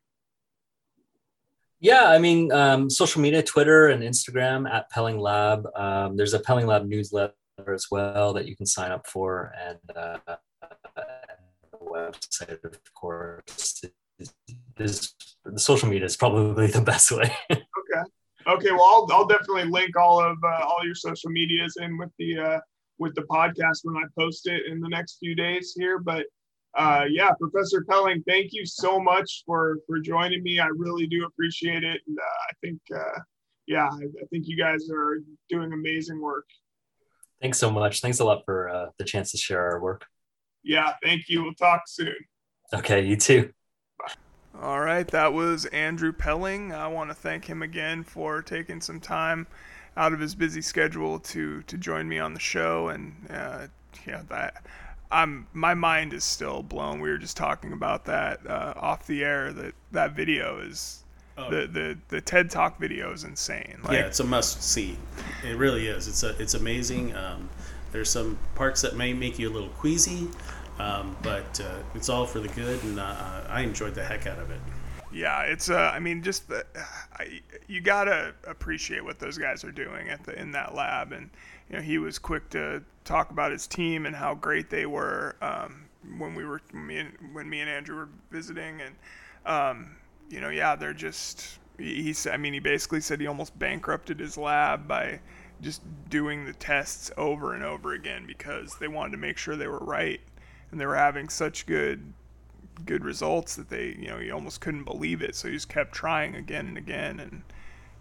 C: Yeah, I mean, um, social media, Twitter and Instagram at Pelling Lab. Um, there's a Pelling Lab newsletter as well that you can sign up for, and uh, the website, of course, is, the social media is probably the best way.
A: okay. Okay. Well, I'll, I'll definitely link all of uh, all your social medias in with the uh, with the podcast when I post it in the next few days here. But uh, yeah, Professor Pelling, thank you so much for for joining me. I really do appreciate it, and uh, I think uh, yeah, I, I think you guys are doing amazing work.
C: Thanks so much. Thanks a lot for uh, the chance to share our work.
A: Yeah, thank you. We'll talk soon.
C: Okay, you too.
A: Bye. All right, that was Andrew Pelling. I want to thank him again for taking some time out of his busy schedule to to join me on the show, and uh, yeah, that I'm my mind is still blown. We were just talking about that uh, off the air. That that video is Oh. The, the the TED Talk video is insane.
B: Like, yeah, it's a must see. It really is. It's a it's amazing. Um, there's some parts that may make you a little queasy, um, but uh, it's all for the good, and uh, I enjoyed the heck out of it.
A: Yeah, it's. Uh, I mean, just the, I, you gotta appreciate what those guys are doing at the in that lab, and you know he was quick to talk about his team and how great they were um, when we were me and, when me and Andrew were visiting, and um, you know, yeah, they're just. He said, I mean, he basically said he almost bankrupted his lab by just doing the tests over and over again because they wanted to make sure they were right, and they were having such good good results that they, you know, he almost couldn't believe it. So he just kept trying again and again and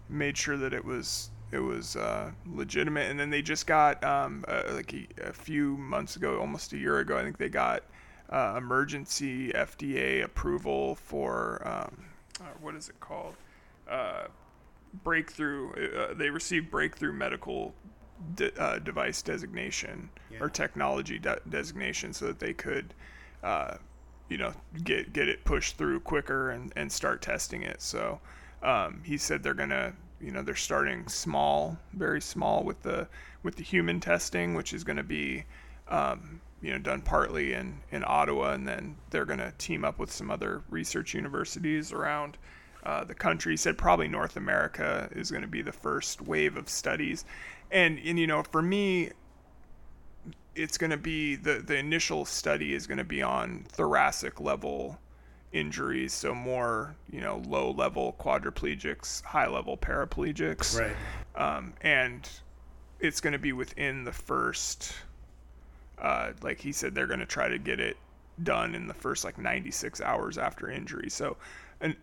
A: made sure that it was it was uh, legitimate. And then they just got um, uh, like a, a, few months ago, almost a year ago, I think they got uh, emergency FDA approval for um, uh, what is it called? Uh, breakthrough. Uh, they received breakthrough medical de- uh, device designation yeah. or technology de- designation, so that they could, uh, you know, get get it pushed through quicker and and start testing it. So um, he said they're gonna. You know they're starting small, very small with the with the human testing, which is going to be um, you know done partly in in Ottawa, and then they're going to team up with some other research universities around uh, the country. Said probably North America is going to be the first wave of studies, and and you know for me, it's going to be the the initial study is going to be on thoracic level injuries, so more you know low level quadriplegics, high level paraplegics,
B: right?
A: Um, and it's going to be within the first uh, like he said, they're going to try to get it done in the first like 96 hours after injury. So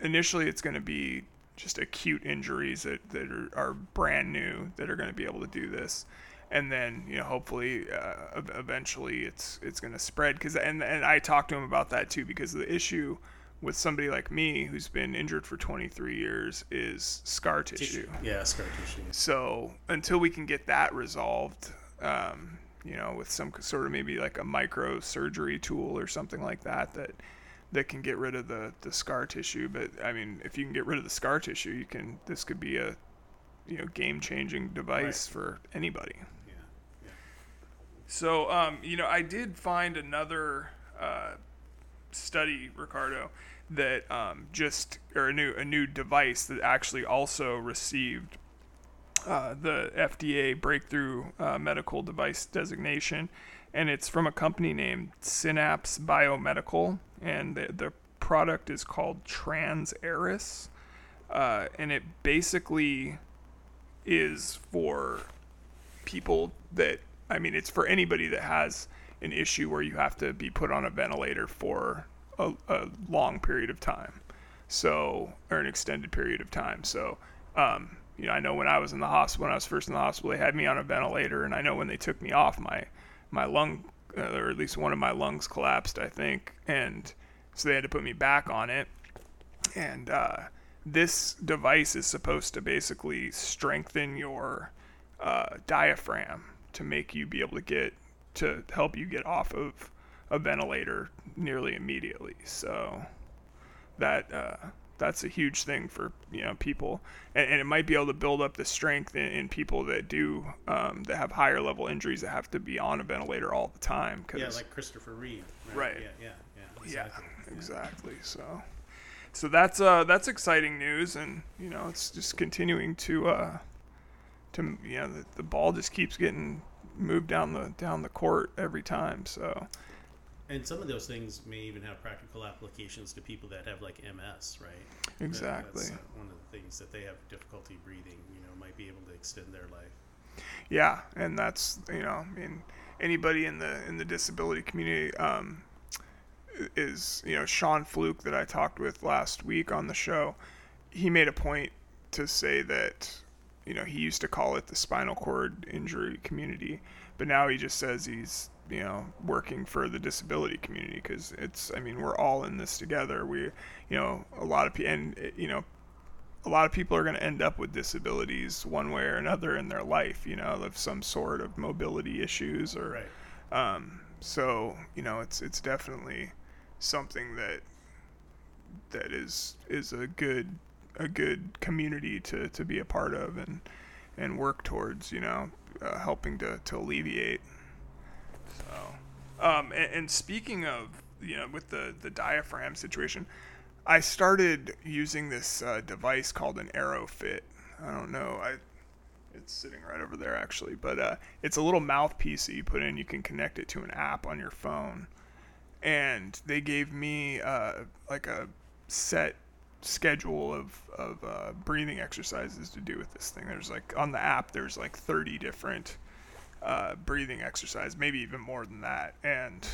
A: initially, it's going to be just acute injuries that, that are, are brand new that are going to be able to do this. and then you know hopefully uh, eventually it's it's going to spread because and and I talked to him about that too because the issue with somebody like me who's been injured for 23 years is scar tissue. tissue.
B: Yeah, scar tissue.
A: So until we can get that resolved, um, you know, with some sort of maybe like a micro surgery tool or something like that that that can get rid of the the scar tissue. But I mean, if you can get rid of the scar tissue, you can. This could be a you know game changing device right. for anybody.
B: Yeah. yeah.
A: So um, you know, I did find another uh, study, Ricardo, that um, just or a new a new device that actually also received uh, the FDA breakthrough uh, medical device designation, and it's from a company named Synapse Biomedical, and the, the product is called TransAeris, uh, and it basically is for people that I mean, it's for anybody that has an issue where you have to be put on a ventilator for a, a long period of time, so or an extended period of time. So. Um, you know, I know when I was in the hospital, when I was first in the hospital, they had me on a ventilator, and I know when they took me off, my my lung, uh, or at least one of my lungs collapsed, I think, and so they had to put me back on it. And uh, this device is supposed to basically strengthen your uh, diaphragm to make you be able to get to help you get off of a ventilator nearly immediately. So that uh, that's a huge thing for you know people, and, and it might be able to build up the strength in, in people that do um, that have higher level injuries that have to be on a ventilator all the time.
B: Cause, yeah, like Christopher Reeve.
A: Right. right.
B: Yeah, yeah, yeah. Exactly.
A: Yeah, exactly. So, so that's uh that's exciting news, and you know it's just continuing to uh to you know the, the ball just keeps getting moved down the down the court every time. So
B: and some of those things may even have practical applications to people that have like MS, right?
A: Exactly. That's
B: one of the things that they have difficulty breathing. You know, might be able to extend their life.
A: Yeah, and that's you know, I mean, anybody in the in the disability community um, is you know Sean Fluke that I talked with last week on the show. He made a point to say that you know he used to call it the spinal cord injury community, but now he just says he's you know working for the disability community because it's I mean we're all in this together. We you know a lot of people and you know a lot of people are going to end up with disabilities one way or another in their life. You know of some sort of mobility issues or right. um, so you know it's it's definitely something that that is is a good a good community to, to be a part of and and work towards you know uh, helping to, to alleviate so, um, and, and speaking of, you know, with the the diaphragm situation, I started using this uh, device called an Airofit. I don't know. I it's sitting right over there actually, but uh, it's a little mouthpiece that you put in. You can connect it to an app on your phone, and they gave me uh, like a set schedule of of uh, breathing exercises to do with this thing. There's like on the app, there's like 30 different uh, breathing exercise, maybe even more than that. And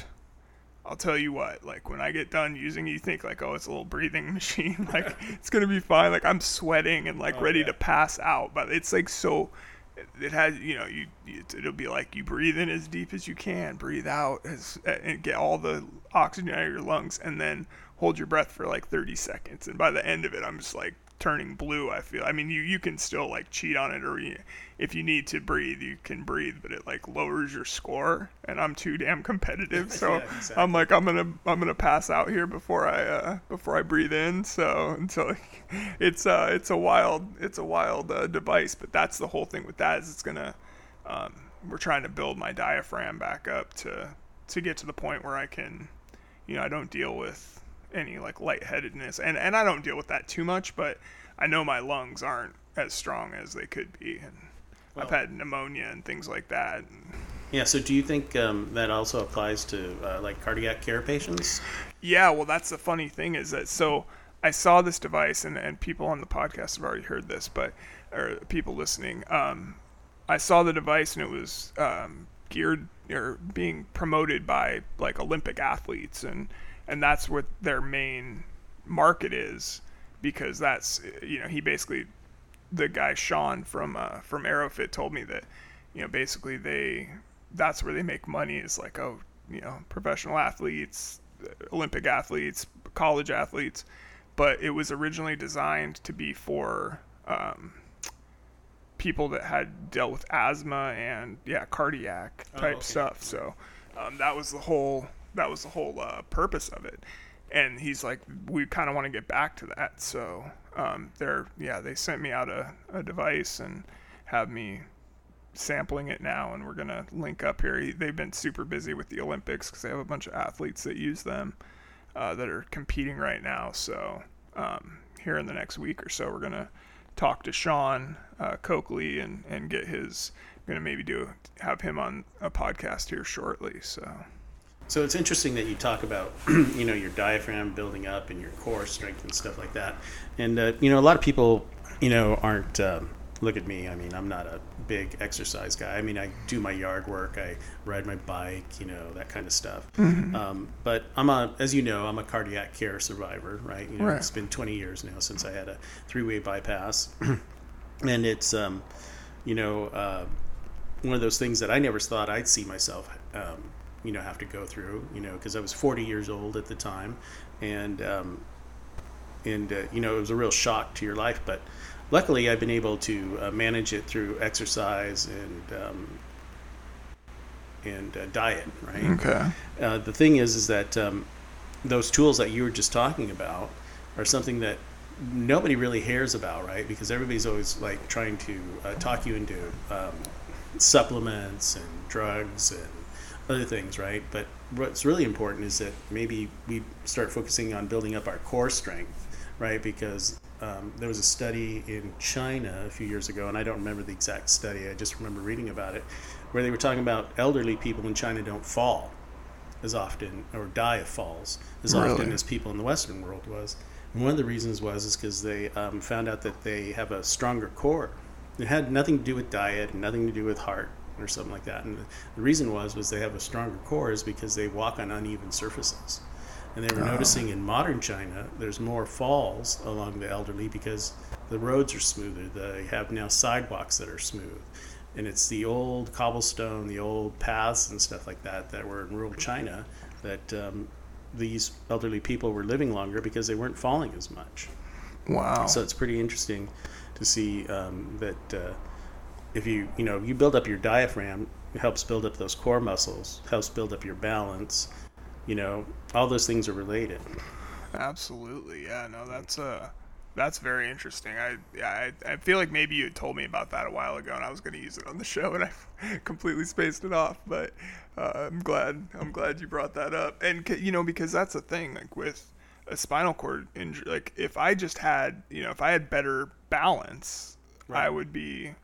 A: I'll tell you what, like when I get done using, you think like, oh, it's a little breathing machine, like it's gonna be fine. Like I'm sweating and like oh, ready yeah. to pass out, but it's like so. It has, you know, you it'll be like you breathe in as deep as you can, breathe out as and get all the oxygen out of your lungs, and then hold your breath for like 30 seconds. And by the end of it, I'm just like turning blue. I feel. I mean, you you can still like cheat on it, or you, if you need to breathe, you can breathe, but it like lowers your score. And I'm too damn competitive, so yeah, exactly. I'm like I'm gonna I'm gonna pass out here before I uh, before I breathe in. So until it's uh it's a wild it's a wild uh, device, but that's the whole thing with that is it's gonna um, we're trying to build my diaphragm back up to to get to the point where I can you know I don't deal with any like lightheadedness, and and I don't deal with that too much, but I know my lungs aren't as strong as they could be, and well, I've had pneumonia and things like that.
B: Yeah. So, do you think um, that also applies to uh, like cardiac care patients?
A: Yeah. Well, that's the funny thing is that so I saw this device, and and people on the podcast have already heard this, but or people listening, um, I saw the device and it was um, geared or being promoted by like Olympic athletes and and that's what their main market is because that's you know he basically the guy Sean from uh, from Airofit told me that you know basically they that's where they make money is like oh you know professional athletes, Olympic athletes, college athletes, but it was originally designed to be for um, people that had dealt with asthma and yeah cardiac
B: Oh,
A: type
B: okay.
A: stuff. So um, that was the whole that was the whole uh, purpose of it. And he's like, we kind of want to get back to that. So um, they're yeah they sent me out a, a device and have me sampling it now and we're gonna link up here they've been super busy with the olympics because they have a bunch of athletes that use them uh, that are competing right now so um, here in the next week or so we're gonna talk to sean uh, coakley and, and get his gonna maybe do have him on a podcast here shortly so
B: So it's interesting that you talk about, you know, your diaphragm building up and your core strength and stuff like that. And uh, you know, a lot of people, you know, aren't. Um, look at me. I mean, I'm not a big exercise guy. I mean, I do my yard work. I ride my bike. You know, that kind of stuff. Um, but I'm a, as you know, I'm a cardiac care survivor. Right. You know,
A: Right.
B: it's been 20 years now since I had a three-way bypass, and it's, um, you know. Uh, one of those things that I never thought I'd see myself, um, you know, have to go through, you know, because I was 40 years old at the time, and um, and uh, you know, it was a real shock to your life. But luckily, I've been able to uh, manage it through exercise and um, and uh, diet, right?
A: okay
B: Uh, the thing is, is that um, those tools that you were just talking about are something that nobody really hears about, right? Because everybody's always like trying to uh, talk you into um, supplements and drugs and other things, right? But what's really important is that maybe we start focusing on building up our core strength, right? Because um, there was a study in China a few years ago, and I don't remember the exact study. I just remember reading about it, where they were talking about elderly people in China don't fall as often or die of falls as often as people in the Western world was. And one of the reasons was is because they um, found out that they have a stronger core. It had nothing to do with diet and nothing to do with heart or something like that. And the, reason was was they have a stronger core is because they walk on uneven surfaces. And they were noticing in modern China, there's more falls along the elderly because the roads are smoother. They have now sidewalks that are smooth. And it's the old cobblestone, the old paths and stuff like that that were in rural China that um, these elderly people were living longer because they weren't falling as much.
A: wow
B: So it's pretty interesting to see um, that uh, if you you know you build up your diaphragm, it helps build up those core muscles, helps build up your balance. You know, all those things are related.
A: Absolutely, yeah. No, that's uh, that's very interesting. I I, I feel like maybe you had told me about that a while ago, and I was going to use it on the show, and I completely spaced it off. But uh, I'm glad I'm glad you brought that up, and you know because that's the thing, like with a spinal cord injury, like if I just had you know if I had better balance, I would be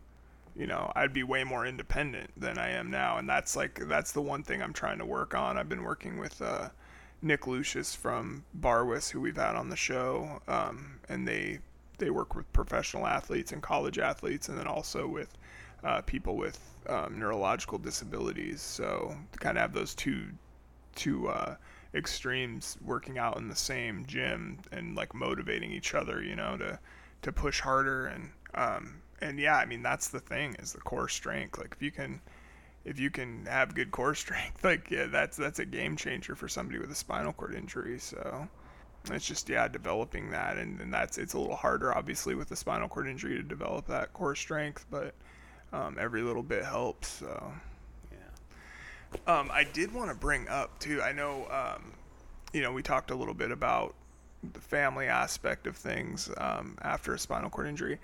A: you know i'd be way more independent than i am now. And that's like that's the one thing i'm trying to work on. I've been working with uh, nick lucius from barwis who we've had on the show. Um, and they they work with professional athletes and college athletes and then also with uh, people with um, neurological disabilities. So to kind of have those two two uh, extremes working out in the same gym and like motivating each other, you know, to to push harder. And um, and yeah, I mean that's the thing is the core strength. Like if you can if you can have good core strength, like yeah, that's that's a game changer for somebody with a spinal cord injury. So it's just yeah, developing that and, and that's it's a little harder obviously with a spinal cord injury to develop that core strength, but um, every little bit helps. So
B: Yeah.
A: um, I did want to bring up too. I know, um, you know, we talked a little bit about the family aspect of things um, after a spinal cord injury,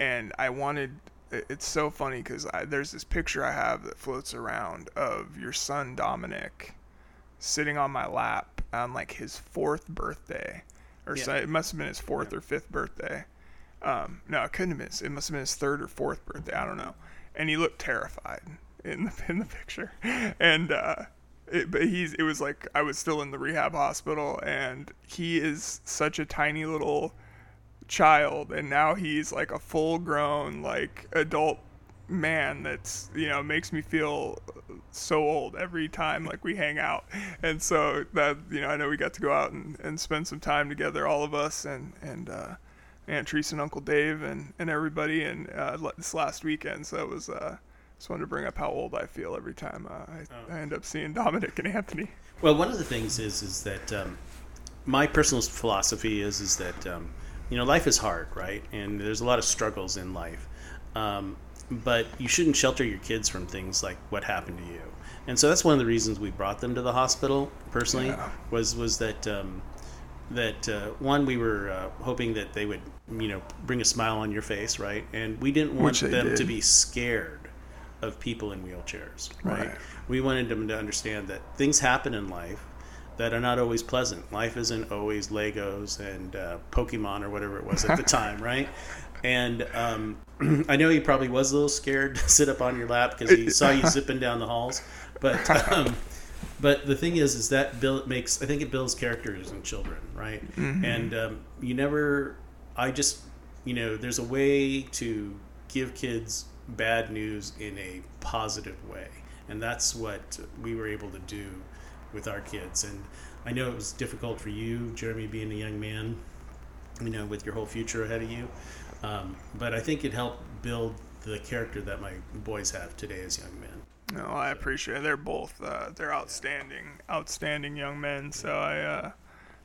A: and I wanted. It's so funny because there's this picture I have that floats around of your son Dominic sitting on my lap on like his fourth birthday, or
B: Yeah.
A: so it must have been his fourth or fifth birthday. Um, no, it couldn't have been. It must have been his third or fourth birthday. I don't know. And he looked terrified in the in the picture, and uh, it, but he's it was like I was still in the rehab hospital, and he is such a tiny little child, and now he's like a full grown like adult man that's you know makes me feel so old every time like we hang out and so that you know i know we got to go out and, and spend some time together all of us and and uh aunt teresa and uncle dave and and everybody and uh this last weekend so it was uh just wanted to bring up how old I feel every time uh, I, oh. I, end up seeing Dominic and Anthony.
B: Well, one of the things is is that um, my personal philosophy is is that um, you know life is hard, right? And there's a lot of struggles in life, um, but you shouldn't shelter your kids from things like what happened to you. And so that's one of the reasons we brought them to the hospital. Personally, yeah. was was that um, that uh, one we were uh, hoping that they would you know bring a smile on your face, right? And we didn't want them did. to be scared of people in wheelchairs, right? right? We wanted them to understand that things happen in life that are not always pleasant. Life isn't always Legos and uh, Pokemon or whatever it was at the time, right? And um, I know he probably was a little scared to sit up on your lap because he saw you zipping down the halls. But um, but the thing is, is that build makes I think it builds characters in children, right? Mm-hmm. And um, you never, I just, you know, there's a way to give kids bad news in a positive way. And that's what we were able to do with our kids. And I know it was difficult for you, Jeremy, being a young man, you know, with your whole future ahead of you. Um, but I think it helped build the character that my boys have today as young men.
A: No, I appreciate it. They're both uh, they're outstanding, outstanding young men. So I uh,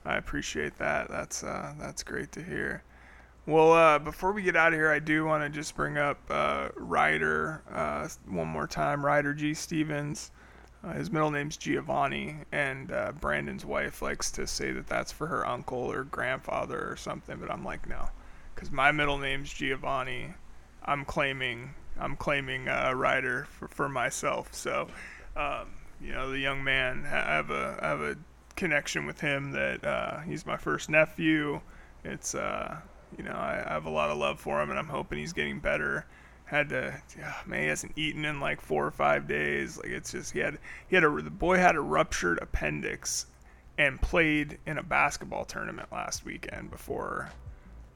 A: I appreciate that. That's uh, that's great to hear. Well, uh, before we get out of here, I do want to just bring up uh, Ryder uh, one more time. Ryder G. Stevens. Uh, his middle name's Giovanni, and uh, Brandon's wife likes to say that that's for her uncle or grandfather or something. But I'm like, no, because my middle name's Giovanni. I'm claiming I'm claiming uh, Ryder for, for myself. So, um, you know, the young man, I have a I have a connection with him that uh, he's my first nephew. It's uh, you know, I, I, have a lot of love for him, and I'm hoping he's getting better. Had to, yeah, man, he hasn't eaten in like four or five days. Like it's just he had he had a the boy had a ruptured appendix, and played in a basketball tournament last weekend before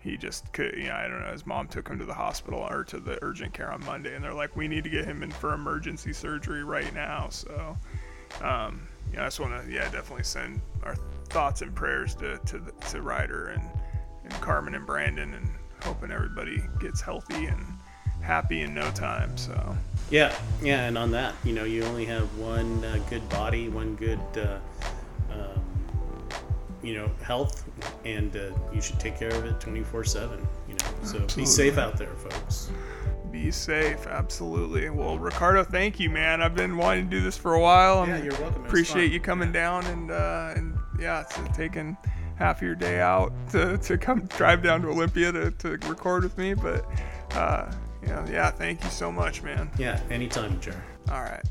A: he just could, you know, I don't know. His mom took him to the hospital or to the urgent care on Monday, and they're like, "We need to get him in for emergency surgery right now." So, um, yeah, I just want to, yeah, definitely send our thoughts and prayers to to, to Ryder and and Carmen and Brandon, and hoping everybody gets healthy and happy in no time. So.
B: Yeah, yeah, and on that, you know, you only have one uh, good body, one good, uh, um, you know, health, and uh, you should take care of it 24 7. You know, so absolutely. be safe out there, folks.
A: Be safe, absolutely. Well, Ricardo, thank you, man. I've been wanting to do this for a while.
B: Yeah, you're welcome.
A: Appreciate you coming down and uh, and yeah, so taking half your day out to, to come drive down to Olympia to, to record with me. But, know, yeah, thank you so much, man.
B: Yeah, anytime, Jer.
A: All right.